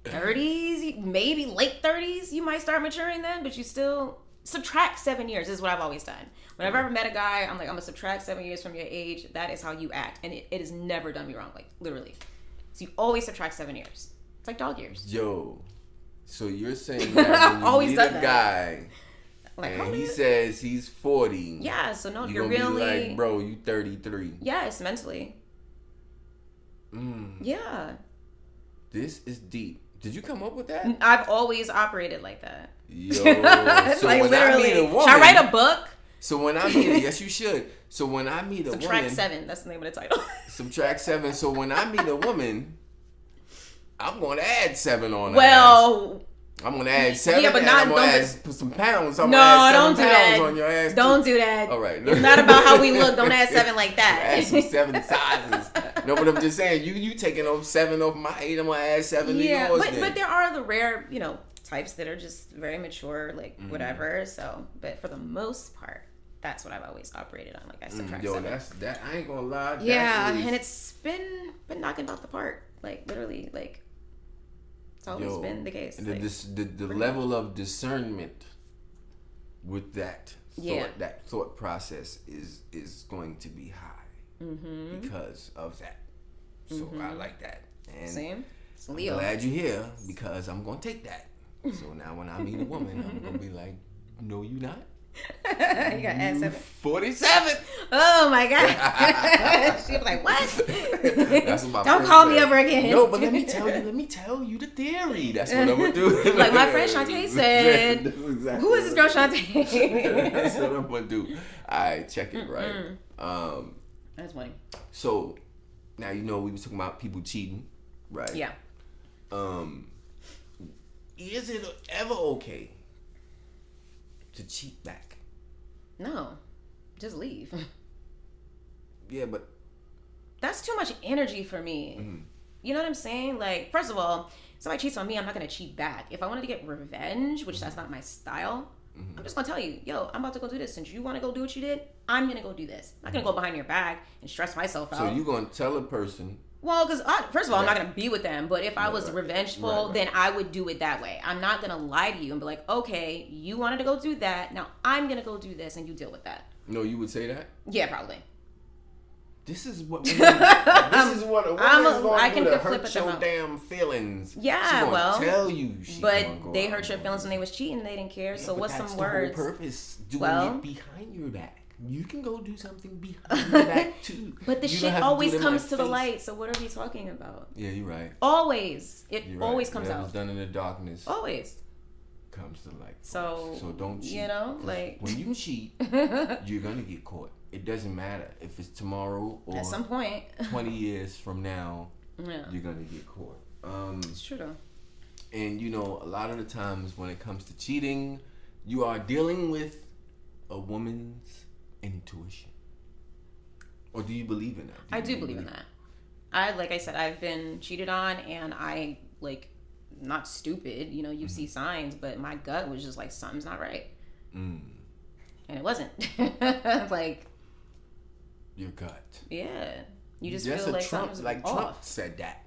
thirties, maybe late thirties, you might start maturing then, but you still subtract seven years. Is what I've always done. Whenever I've ever met a guy, I'm like, I'm gonna subtract seven years from your age. That is how you act, and it, it has never done me wrong, like literally. So you always subtract seven years. It's like dog years. yo. So you're saying that when you Always meet a that. guy Like, and he says he's 40, yeah. So no, you're you're really be like, bro, you 33. yes, mentally. Mm, Yeah, this is deep. Did you come up with that? I've always operated like that. Yo, so like when literally. I meet a woman, Should I write a book? so when I meet a, yes, you should. So when I meet a woman. Subtract woman, seven. That's the name of the title. subtract seven. So when I meet a woman, I'm going to add seven on. her ass. well, I'm going to add seven. Yeah, but not- I'm don't add put some pounds. I'm no, gonna add seven don't do pounds that. on your ass. Don't too. do that. All right. It's not about how we look. Don't add seven like that. Add some seven sizes. No, but I'm just saying, you you taking off seven off my eight. I'm gonna add seven yeah, but then. but there are the rare, you know, types that are just very mature, like Mm-hmm. whatever. So, but for the most part, that's what I've always operated on. Like I subtract Mm, Yo, seven. that's that. I ain't gonna lie. yeah, is- and it's been been knocking out the park. Like literally, like it's always Yo, been the case. the Like, dis, the, the level of discernment with that thought, Yeah. that thought process is is going to be high mm-hmm. because of that. So I like that, and Same. It's I'm glad you're here because I'm gonna take that. So now when I meet a woman, I'm gonna be like, no, you not. you got add seven. Forty-seven. Oh my god. she was like, what? That's my Don't friend call me said. ever again. No, but let me tell you. Let me tell you the theory. That's what I'm gonna do. Like my friend Chantae said, exactly Who is this girl what- Chantae? That's what I'm gonna do. All right, check it right. Um, That's funny. so now you know we was talking about people cheating, right? Yeah. Um, is it ever okay to cheat back? No. Just leave. Yeah, but That's too much energy for me. Mm-hmm. You know what I'm saying? Like, first of all, somebody cheats on me, I'm not gonna cheat back. If I wanted to get revenge, which that's not my style, Mm-hmm. I'm just gonna tell you, yo, I'm about to go do this. Since you want to go do what you did, I'm gonna go do this. I'm not gonna go behind your back and stress myself out. Mm-hmm. so you gonna tell a person? Well, because first of all, I'm not gonna be with them. But if I was right. revengeful, Right, right. then I would do it that way. I'm not gonna lie to you and be like, okay, you wanted to go do that. Now I'm gonna go do this, and you deal with that. No, you would say that. Yeah, probably. This is what women, this is what a I'm a- I can to flip hurt your damn feelings. Yeah, she well, tell you. She But they hurt your feelings when they was cheating. They didn't care. it. so what's some words? purpose doing Well- it behind your back. You can go do something behind your back too. But the You shit have to always comes to the light. So what are we talking about? Yeah, you're right. Always. It right. always comes Whatever's out. done in the darkness Always. comes to light. So so don't cheat. You know, like when you cheat, you're gonna get caught. It doesn't matter if it's tomorrow or at some point. 20 years from now. yeah. You're gonna get caught. Um, It's true though. And you know, a lot of the times when it comes to cheating, you are dealing with a woman's intuition. Or do you believe in that? I do believe in that. I like I said, I've been cheated on, and I like not stupid. You know, you see signs, but my gut was just like something's not right, Mm, and it wasn't. like, your gut. yeah, you just Yes, feel like Trump, something's like off. Trump said that.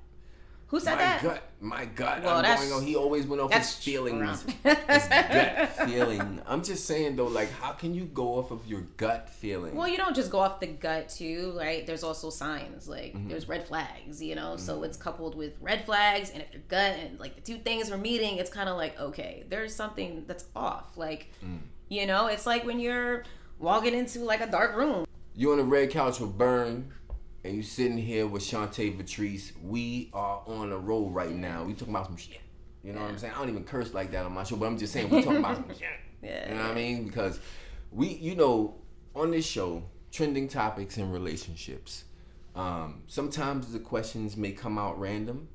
Who said my that? gut, my gut. Well, I'm that's- going on. He always went off his feelings, his gut feeling. I'm just saying though, like, how can you go off of your gut feeling? Well, you don't just go off the gut too, right? There's also signs like Mm-hmm. there's red flags, you know. So it's coupled with red flags, and if your gut and like the two things are meeting, it's kind of like okay, there's something that's off. Like, Mm. you know, it's like when you're walking into like a dark room. You on the red couch with Burn, and you sitting here with Chantae Vetrice. We are on a roll right now. We talking about some shit. You know what I'm saying? I don't even curse like that on my show, but I'm just saying we talking about some shit. Yeah. You know what I mean? Because we you know on this show trending topics in relationships. Um, sometimes the questions may come out random,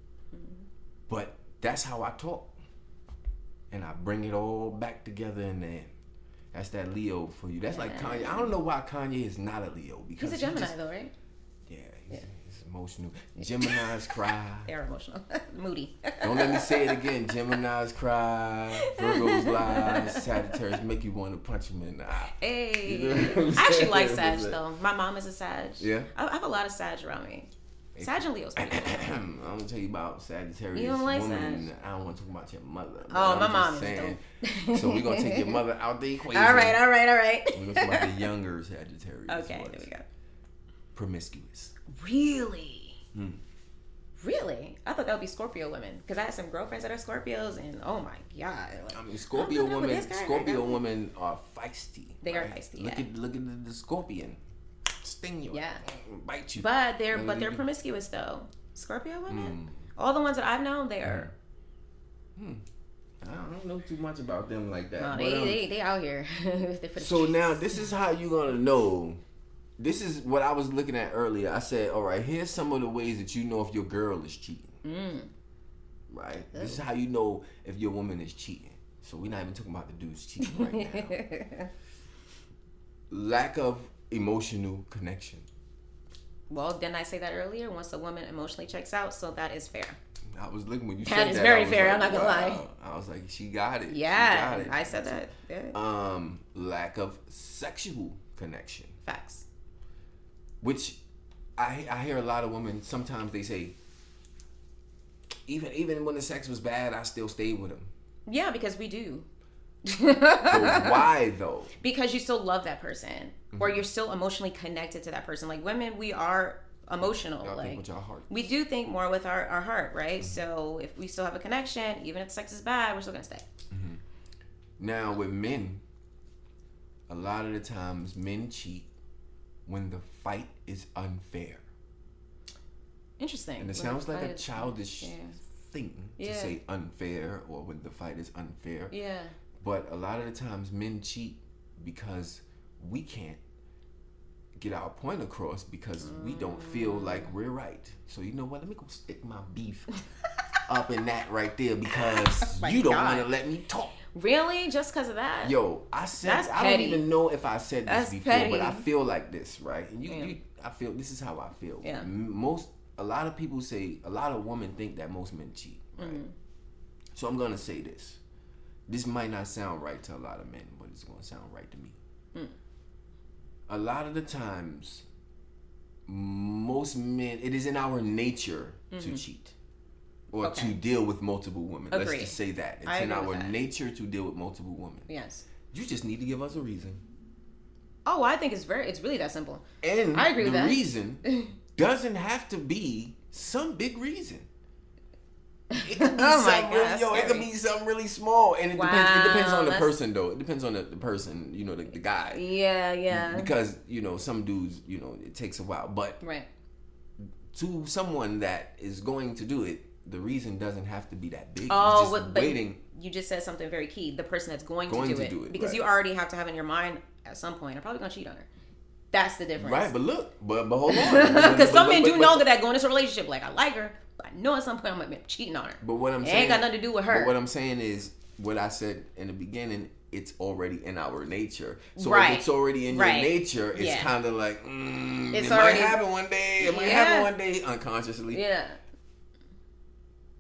but that's how I talk, and I bring it all back together in the end. That's that Leo for you. That's like Kanye. I don't know why Kanye is not a Leo because He's a he Gemini just- though, right? Yeah, he's, he's emotional. Gemini's cry. They're emotional, moody. Don't let me say it again. Gemini's cry, Virgo's lie, Sagittarius make you want to punch him in the eye. Hey, You know I'm actually like? Sag though. My mom is a Sag. Yeah? I, I have a lot of Sag around me. Sag and Leo's pretty good. I'm gonna tell you about Sagittarius You don't like woman. Sag? I don't want to talk about your mother. Oh, I'm my mom is saying. so we're gonna take your mother out the equation. All right, all right, all right. We're gonna talk about the younger Sagittarius. Okay, there we go. Promiscuous. Really? Hmm. Really? I thought that would be Scorpio women because I had some girlfriends that are Scorpios, and oh my god, like, I mean, Scorpio I'm not with women. Scorpio guy. women are feisty. They are feisty, Look yeah. at look at the, scorpion, sting you, Yeah. bite you. but they're but they're promiscuous though. Scorpio women, Mm. all the ones that I've known, they are. Hmm. I don't know too much about them like that. No, but, they, um, they they out here. For the So now this is how you're gonna know. This is what I was looking at earlier. I said, all right, here's some of the ways that you know if your girl is cheating. Mm. Right. This is how you know if your woman is cheating. So we're not even talking about the dudes cheating right now. Lack of emotional connection. well, didn't I say that earlier? Once a woman emotionally checks out, so that is fair. I was looking when you That said is that. very fair, like, I'm not gonna lie. I was like, she got it. Yeah, got it. I said that. Yeah. Um, lack of sexual connection. Facts. Which I I hear a lot of women sometimes they say even even when the sex was bad I still stayed with him. Yeah, because we do. Why though? because you still love that person Mm-hmm. or you're still emotionally connected to that person like women we are emotional Y'all like think with your heart. we do think more with our, our heart right Mm-hmm. so if we still have a connection even if the sex is bad we're still gonna stay Now with men, a lot of the times men cheat when the fight is unfair. interesting And it When sounds like a is- childish yeah. thing to Yeah. say unfair or when the fight is unfair. yeah But a lot of the times men cheat because we can't get our point across because we don't feel mm. like we're right. So you know what? Let me go stick my beef up in that right there because Oh you don't want to let me talk. Really just because of that Yo, I said That's I don't even know if I said this That's before, but I feel like this, right? And you, Yeah. you, I feel this is how I feel. Yeah. Most, a lot of people say, a lot of women think that most men cheat, right? Mm. So I'm gonna say this. This might not sound right to a lot of men, but it's gonna sound right to me. Mm. A lot of the times, most men, it is in our nature to cheat. Or. Okay. to deal with multiple women. Let's just say that. It's I in our nature to deal with multiple women. yes You just need to give us a reason. oh i think it's very it's really that simple And I agree the with that. reason doesn't have to be some big reason. It could be Oh my something God, really, yo, it could be something really small, and it depends. It depends on the that's- person, though. It depends on the, the person, you know, the, the guy. yeah yeah Because you know, some dudes, you know, it takes a while. But right to someone that is going to do it, the reason doesn't have to be that big. It's Oh, just but, but waiting. you just said something very key. The person that's going, Going to, do, to it. do it, because right. you already have to have in your mind at some point. I'm probably gonna cheat on her. That's the difference. Right, but look, but but hold on. Because some men do but- know that that going into a relationship, like I like her, but I know at some point I'm gonna be cheating on her. But what I'm It saying ain't got nothing to do with her. But what I'm saying is what I said in the beginning. It's already in our nature. So Right. if it's already in Right. your nature, it's Yeah. kind of like mm, It's it already- might happen one day. It might happen one day unconsciously, Yeah.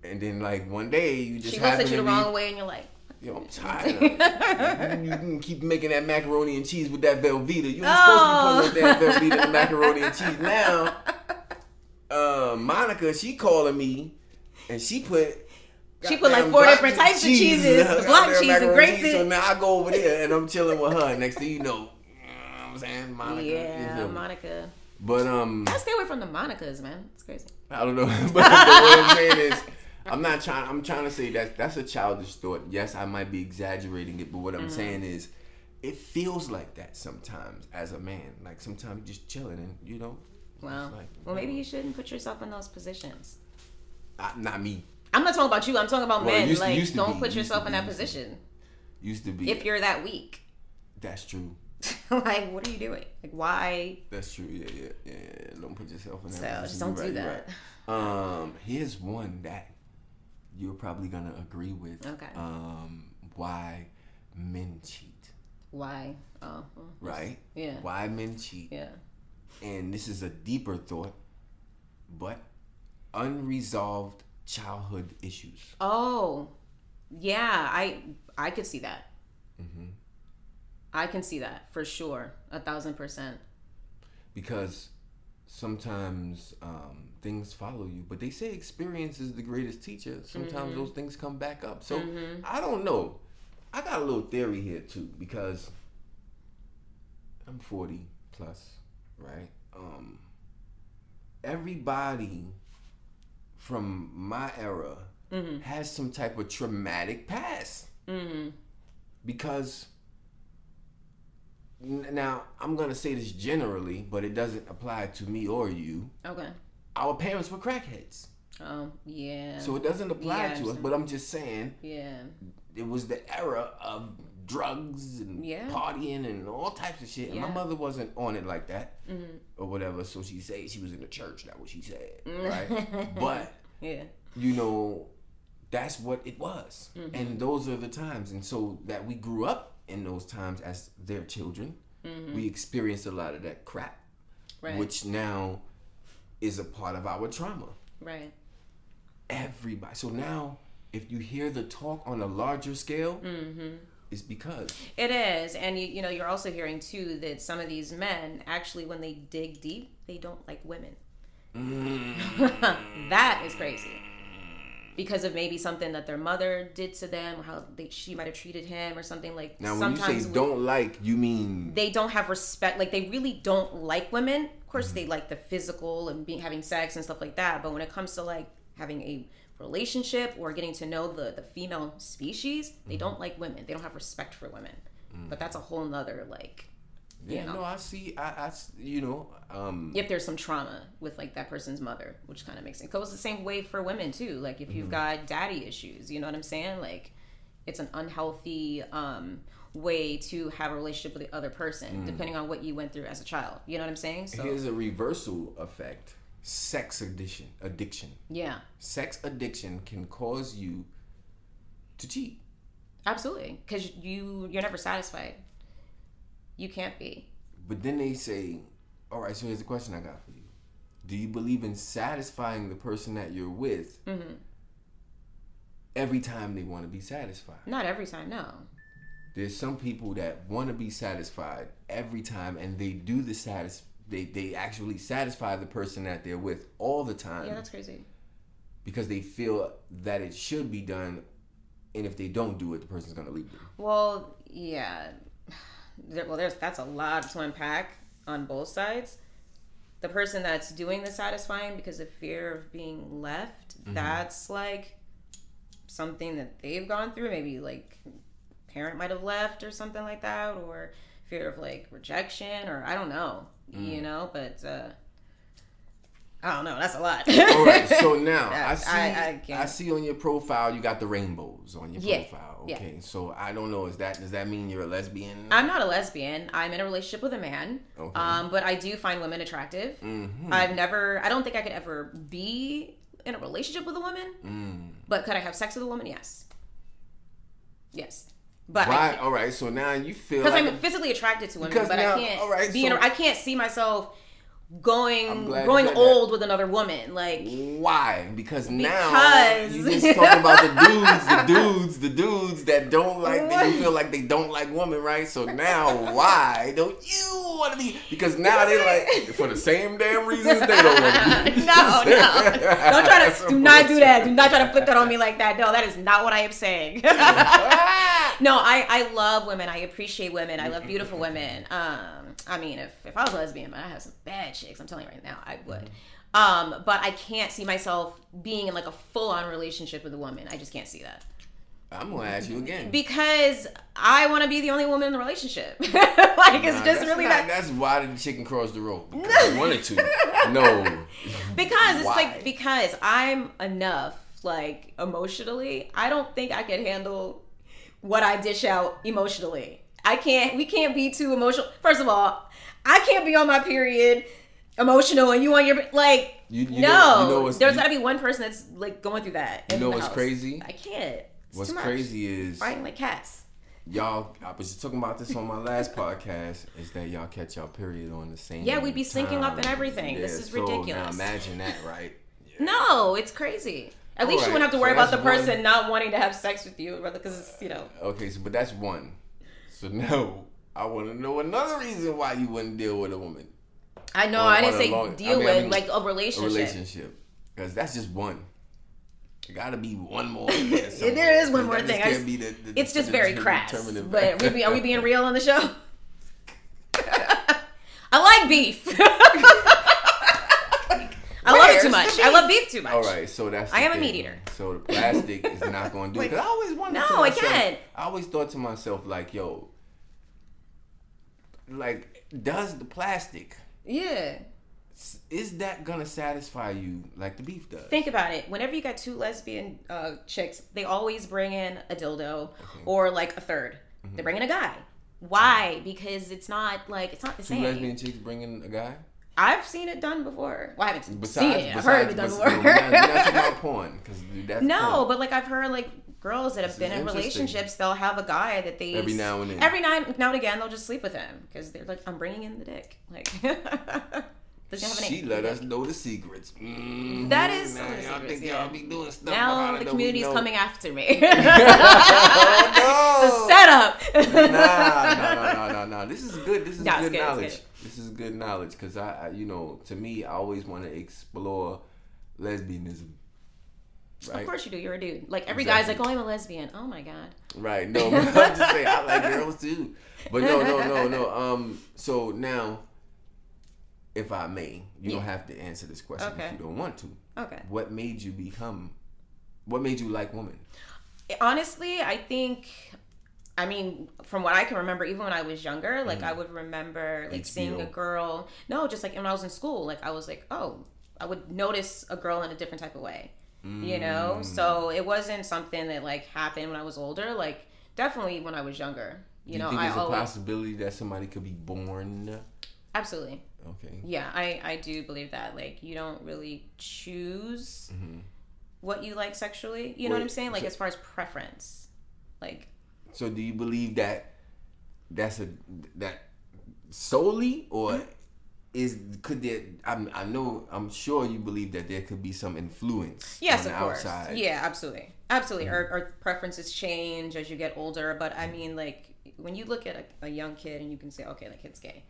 And then like one day you just She looks at you the be, wrong way and you're like, Yo, I'm tired. Of it. you, can keep making that macaroni and cheese with that Velveeta. You ain't supposed to be putting that Velveeta and macaroni and cheese. Now, uh, Monica, she calling me, and she put. She put, like, four different types of cheeses, the block cheese and macaroni grape cheese. cheese. So now I go over there and I'm chilling with her. Next thing you know, you know what I'm saying Monica. yeah? Monica. But um, I stay away from the Monicas, man. It's crazy. I don't know. but, but what I'm saying is, I'm not trying. I'm trying to say that that's a childish thought. Yes, I might be exaggerating it, but what I'm Mm-hmm. saying is, it feels like that sometimes as a man. Like sometimes you're just chilling and you know, Well, Like, well, maybe you shouldn't put yourself in those positions. I, not me. I'm not talking about you. I'm talking about Well, men. used like, used don't be, put yourself in that be. position Used to be. if you're that weak. that's true. like, what are you doing? Like, why? That's true. Yeah, yeah, yeah. Don't put yourself in that. So position. just don't You're do right, that. right. Um, here's one that probably gonna agree with. Okay. Um, why men cheat, Why? Oh, well, right? Yeah. Why men cheat, Yeah. and this is a deeper thought, but unresolved childhood issues. Oh, yeah. I I could see that. Mm-hmm. I can see that for sure. A thousand percent. because sometimes um, things follow you but they say experience is the greatest teacher. Sometimes those things come back up. So i don't know. I got a little theory here too because i'm 40 plus right? Um, everybody from my era has some type of traumatic past. Mm-hmm. because now I'm gonna say this generally, but it doesn't apply to me or you. Okay. Our parents were crackheads, Oh, yeah. so it doesn't apply Yeah, to us. But I'm just saying yeah. it was the era of drugs and Yeah. partying and all types of shit. And my mother wasn't on it like that Mm-hmm. or whatever. So she said she was in the church. That's what she said, right? but Yeah. you know, that's what it was. Mm-hmm. And those are the times. And so that we grew up in those times as their children, we experienced a lot of that crap, Mm-hmm. Right. which now is a part of our trauma. Right. Everybody. So now, if you hear the talk on a larger scale, Mm-hmm. it's because. It is, and you you know you're also hearing too that some of these men actually, when they dig deep, they don't like women. that is crazy. Because of maybe something that their mother did to them, or how they, she might have treated him, or something like. Now, when you sometimes say we- don't like, you mean. they don't have respect like they really don't like women of course they like the physical and being having sex and stuff like that but when it comes to like having a relationship or getting to know the the female species they mm-hmm. don't like women they don't have respect for women but that's a whole nother like Yeah, you know. no, I see. I, you know, um, if there's some trauma with like that person's mother which kind of makes it goes the same way for women too like if you've got daddy issues you know what i'm saying like it's an unhealthy um way to have a relationship with the other person depending on what you went through as a child you know what i'm saying so here's a reversal effect sex addiction. Addiction. yeah Sex addiction can cause you to cheat. absolutely because you you're never satisfied you can't be But then they say, all right, so here's the question I got for you. Do you believe in satisfying the person that you're with Mm-hmm. every time they want to be satisfied? not every time no There's some people that want to be satisfied every time and they do the satis they, they actually satisfy the person that they're with all the time yeah that's crazy because they feel that it should be done and if they don't do it the person's going to leave them. Well, yeah. There, well, there's that's a lot to unpack on both sides. The person that's doing the satisfying because of fear of being left, that's like something that they've gone through. Maybe like parent might have left or something like that, or fear of like rejection, or I don't know, you know. But uh, I don't know. That's a lot. All right, so now I I- see I I, can't. see on your profile you got the rainbows on your Yeah, profile. yeah. Okay, so I don't know. Is that does that mean you're a lesbian? I'm not a lesbian. I'm in a relationship with a man. Okay. Um, but I do find women attractive. Mhm. I've never. I don't think I could ever be in a relationship with a woman. Mm. But could I have sex with a woman? Yes. Yes. But Why? All right, so now you feel because like I'm physically attracted to women, but now- I can't all right, be in. A, so- I can't see myself going growing said that. old with another woman. Like Why? Because, now Because- you just talking about the dudes, the dudes, the dudes that don't like that you feel like they don't like women, right? So now why don't you want to be? Because now they like for the same damn reasons they don't want to be. no, no. Don't try to do not do that. Do not try to flip that on me like that. No, that is not what I am saying. no, I, I love women. I appreciate women. I love beautiful women. Um, I mean, if, if I was lesbian, but I have some bad chicks. I'm telling you right now, I would. Um, but I can't see myself being in like a full on relationship with a woman. I just can't see that I'm gonna ask you again. because I want to be the only woman in the relationship. like it's Nah, just that's really not- that. That's why did the chicken cross the road? Because he wanted to. No. because it's like because I'm enough like emotionally. I don't think I could handle what I dish out emotionally. I can't. We can't be too emotional. First of all, I can't be on my period emotional and you want your like. You- you no, know- you know what's- there's you- got to be one person that's like going through that. You know what's house. crazy? I can't. It's What's crazy is Fighting like cats. y'all. I was just talking about this on my last podcast. Is that y'all catch y'all period on the same? Yeah, we'd be syncing up and time. everything. This is so ridiculous. Now imagine that, right? No, it's crazy. At least you wouldn't have to so worry about the that's one- person not wanting to have sex with you, rather because it's you know. Okay, so but that's one. So now I want to know another reason why you wouldn't deal with a woman. I know. I didn't say long- I deal mean, I with mean, like a A relationship. relationship, because that's just one. There gotta be one more. there there is one more thing. just just- the- the- It's just the very determinative- crass. But we be, are we being real on the show? I like beef. I love it too much. I love beef too much. All right, so that's. I am a meat eater. So the plastic is not going to do. Like, Because I always wondered. no, I can't. I always thought to myself, like, yo, like, does the plastic Yeah. is that gonna satisfy you like the beef does? Think about it. Whenever you got two lesbian uh, chicks, they always bring in a dildo or like a 3rd Mm-hmm. They bring in a guy. Why? Because it's not like it's not the Two same. lesbian chicks bringing a guy. I've seen it done before. Well, I haven't seen Besides, it. I've heard it done before. That's we're not, we're not about porn because that's No, porn. but like I've heard like girls that have This been in relationships, they'll have a guy that they Every now and then. every now, now and again they'll just sleep with him because they're like, I'm bringing in the dick. Like, she let us know the secrets. Mhm. That is now, the y'all think yeah. y'all be doing stuff Now the community's coming after me. Oh, it's a setup. nah, no, no, no, no, no. This is good. This is Nah, good good, knowledge. good. This is good knowledge because I, I, you know, to me, I always want to explore lesbianism. Right. Of course you do. You're a dude. Like every Exactly. guy's like, oh, I'm a lesbian. Oh my god. Right. No, but I'm just saying I like girls too. But no, no, no, no. Um. So now, if I may, you don't have to answer this question Okay. if you don't want to. Okay. What made you become? What made you like women? honestly i think i mean from what i can remember even when i was younger like i would remember like seeing a girl no just like when i was in school like i was like oh i would notice a girl in a different type of way you know? So it wasn't something that like happened when i was older. Like definitely when i was younger. You, you know think i there's a always possibility that somebody could be born? absolutely. Okay. yeah i i do believe that. Like you don't really choose Mhm. what you like sexually. You know what i'm saying? Like so- as far as preference. Like So do you believe that that's a that solely or Mm-hmm. Is could there? I'm, I know I'm sure you believe that there could be some influence. Yes, on of course. outside. Yeah, absolutely, absolutely. Our, our preferences change as you get older, but I mean, like when you look at a, a young kid and you can say, okay, the kid's gay.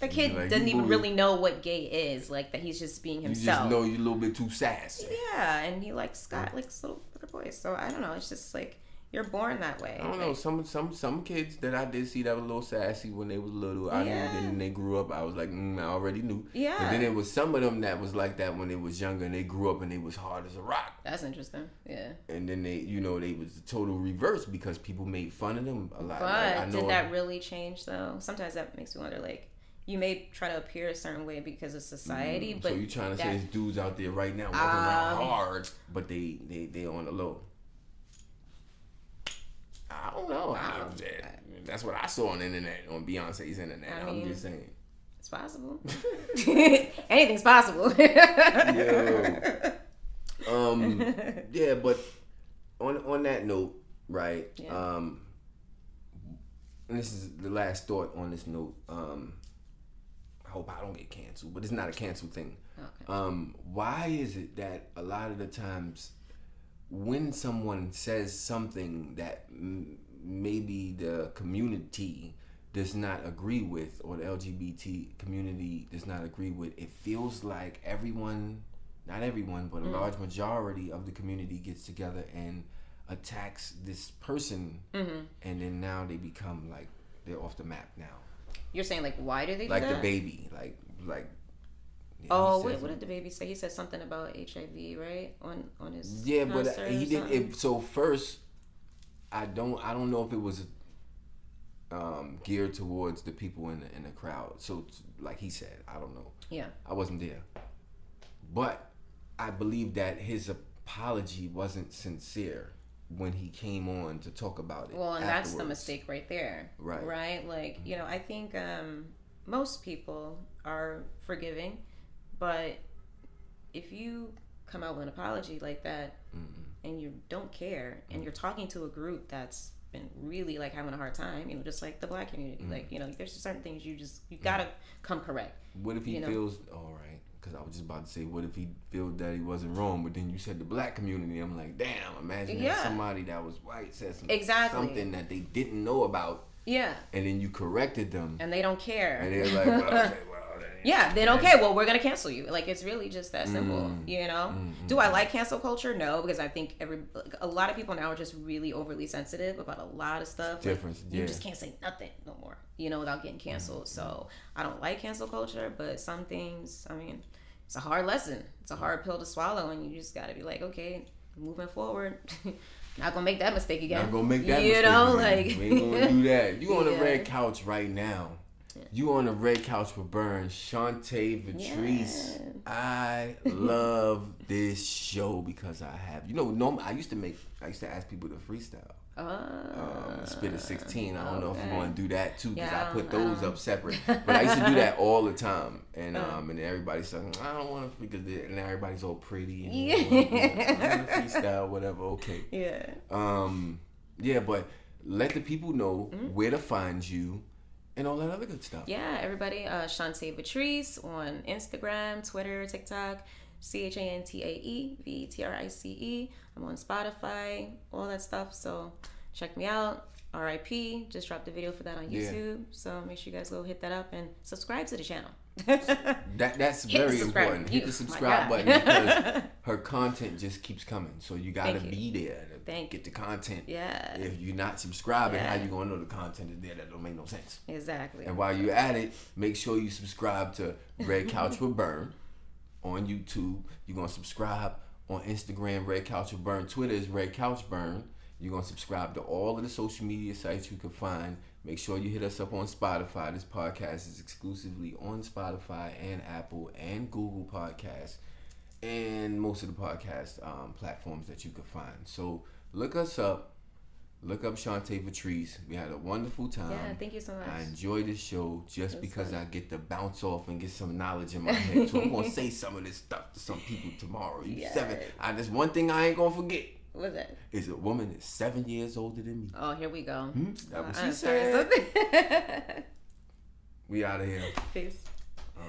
The kid like, doesn't even really know what gay is. Like that, he's just being himself. You just know you're a little bit too sassy. yeah, and he likes Scott likes little little boys. So I don't know. It's just like you're born that way. I don't know Like, some some some kids that I did see that were a little sassy when they was little. I Yeah. knew. Then they grew up. I was like, mm, I already knew. Yeah. And then there was some of them that was like that when they was younger, and they grew up and they was hard as a rock. That's interesting. Yeah. And then they, you know, they was the total reverse because people made fun of them a lot. But Like, I know did that really change though? Sometimes that makes me wonder. Like you may try to appear a certain way because of society, but Mm, so you trying to that- say there's dudes out there right now walking around Um, hard, but they they they on the low. I don't know. I, that's what I saw on the internet on Beyonce's internet. I am mean- just saying. It's possible. Anything's possible. yeah. Um. Yeah, but on on that note, right? Yeah. Um. This is the last thought on this note. Um. I hope I don't get canceled, but it's not a canceled thing. Okay. Um, why is it that a lot of the times when someone says something that m- maybe the community does not agree with or the LGBT community does not agree with, it feels like everyone, not everyone, but a mm. large majority of the community gets together and attacks this person, mm-hmm. and then now they become like they're off the map now, You're saying like why do they do like that? the baby, like like. Yeah, Oh, what, what did the baby say? He said something about HIV, right? On on his Yeah, but he did something? it. So first, I don't. I don't know if it was um, geared towards the people in the in the crowd. So, like he said, I don't know. Yeah. I wasn't there, but I believe that his apology wasn't sincere. when he came on to talk about it. Well, and that's the mistake right there. Right. Right? Like, you know, I think um, most people are forgiving, but if you come out with an apology like that and you don't care and you're talking to a group that's been really like having a hard time, you know, just like the black community, mm. like, you know, there's certain things you just, you mm. gotta come correct. What if he you know. feels all right? Because I was just about to say, what if he feels that he wasn't wrong, but then you said the black community. I'm like, damn. Imagine Yeah. if somebody that was white said some, Exactly. something that they didn't know about, Yeah. and then you corrected them, And they don't care. and they're like, well, okay, well, then- Yeah, then okay, well, we're gonna cancel you. Like it's really just that simple, Mm. you know. Mm, mm, do I mm. like cancel culture? No, because I think every like, a lot of people now are just really overly sensitive about a lot of stuff. Like, Difference, You just can't say nothing no more, you know, without getting canceled. So I don't like cancel culture, but some things, I mean, it's a hard lesson. It's a hard pill to swallow, and you just got to be like, okay, moving forward. Not gonna make that mistake again. Not gonna make that You mistake know, again. like we ain't gonna do that. You on the red couch right now. You on the red couch with Burns, Chantae Vetrice. Yeah. I love this show because I have. You know, norm, I used to make. I used to ask people to freestyle. Um, spit a 16. I don't know if okay. we're going to do that too because Yeah, I put those up separate. But I used to do that all the time, and Uh. um, and everybody's saying I don't want to because and everybody's all pretty and Yeah. I wanna freestyle whatever. Okay. yeah. Um, yeah, but let the people know Mm-hmm. where to find you and all that other good stuff. Yeah, everybody, uh, Chantae Vetrice on Instagram, Twitter, TikTok, C H A N T A E V E T R I C E. I'm on Spotify, all that stuff. So check me out. RIP. Just dropped a video for that on Yeah. YouTube. So make sure you guys go hit that up and subscribe to the channel. That that's Hit very important. You- Hit the subscribe button because her content just keeps coming. So you gotta you. be there to Thank get the content. yeah, If you're not subscribing, how you gonna know the content is there? That don't make no sense. exactly. And while you're at it, make sure you subscribe to Red Couch with Burn on YouTube. You're gonna subscribe on Instagram, Red Couch with Burn. Twitter is Red Couch Burn. You're gonna subscribe to all of the social media sites you can find. Make sure you hit us up on Spotify. This podcast is exclusively on Spotify and Apple and Google Podcasts and most of the podcast um, platforms that you can find. So look us up. Look up Chantae Vetrice. We had a wonderful time. yeah, thank you so much. I enjoy this show just because fun. I get to bounce off and get some knowledge in my head. So I'm gonna say some of this stuff to some people tomorrow. You Yes. seven. I just one thing I ain't gonna forget What's that? is a woman is seven years older than me. Oh, here we go. Hmm? That what I'm she sorry. said. We out of here. Peace.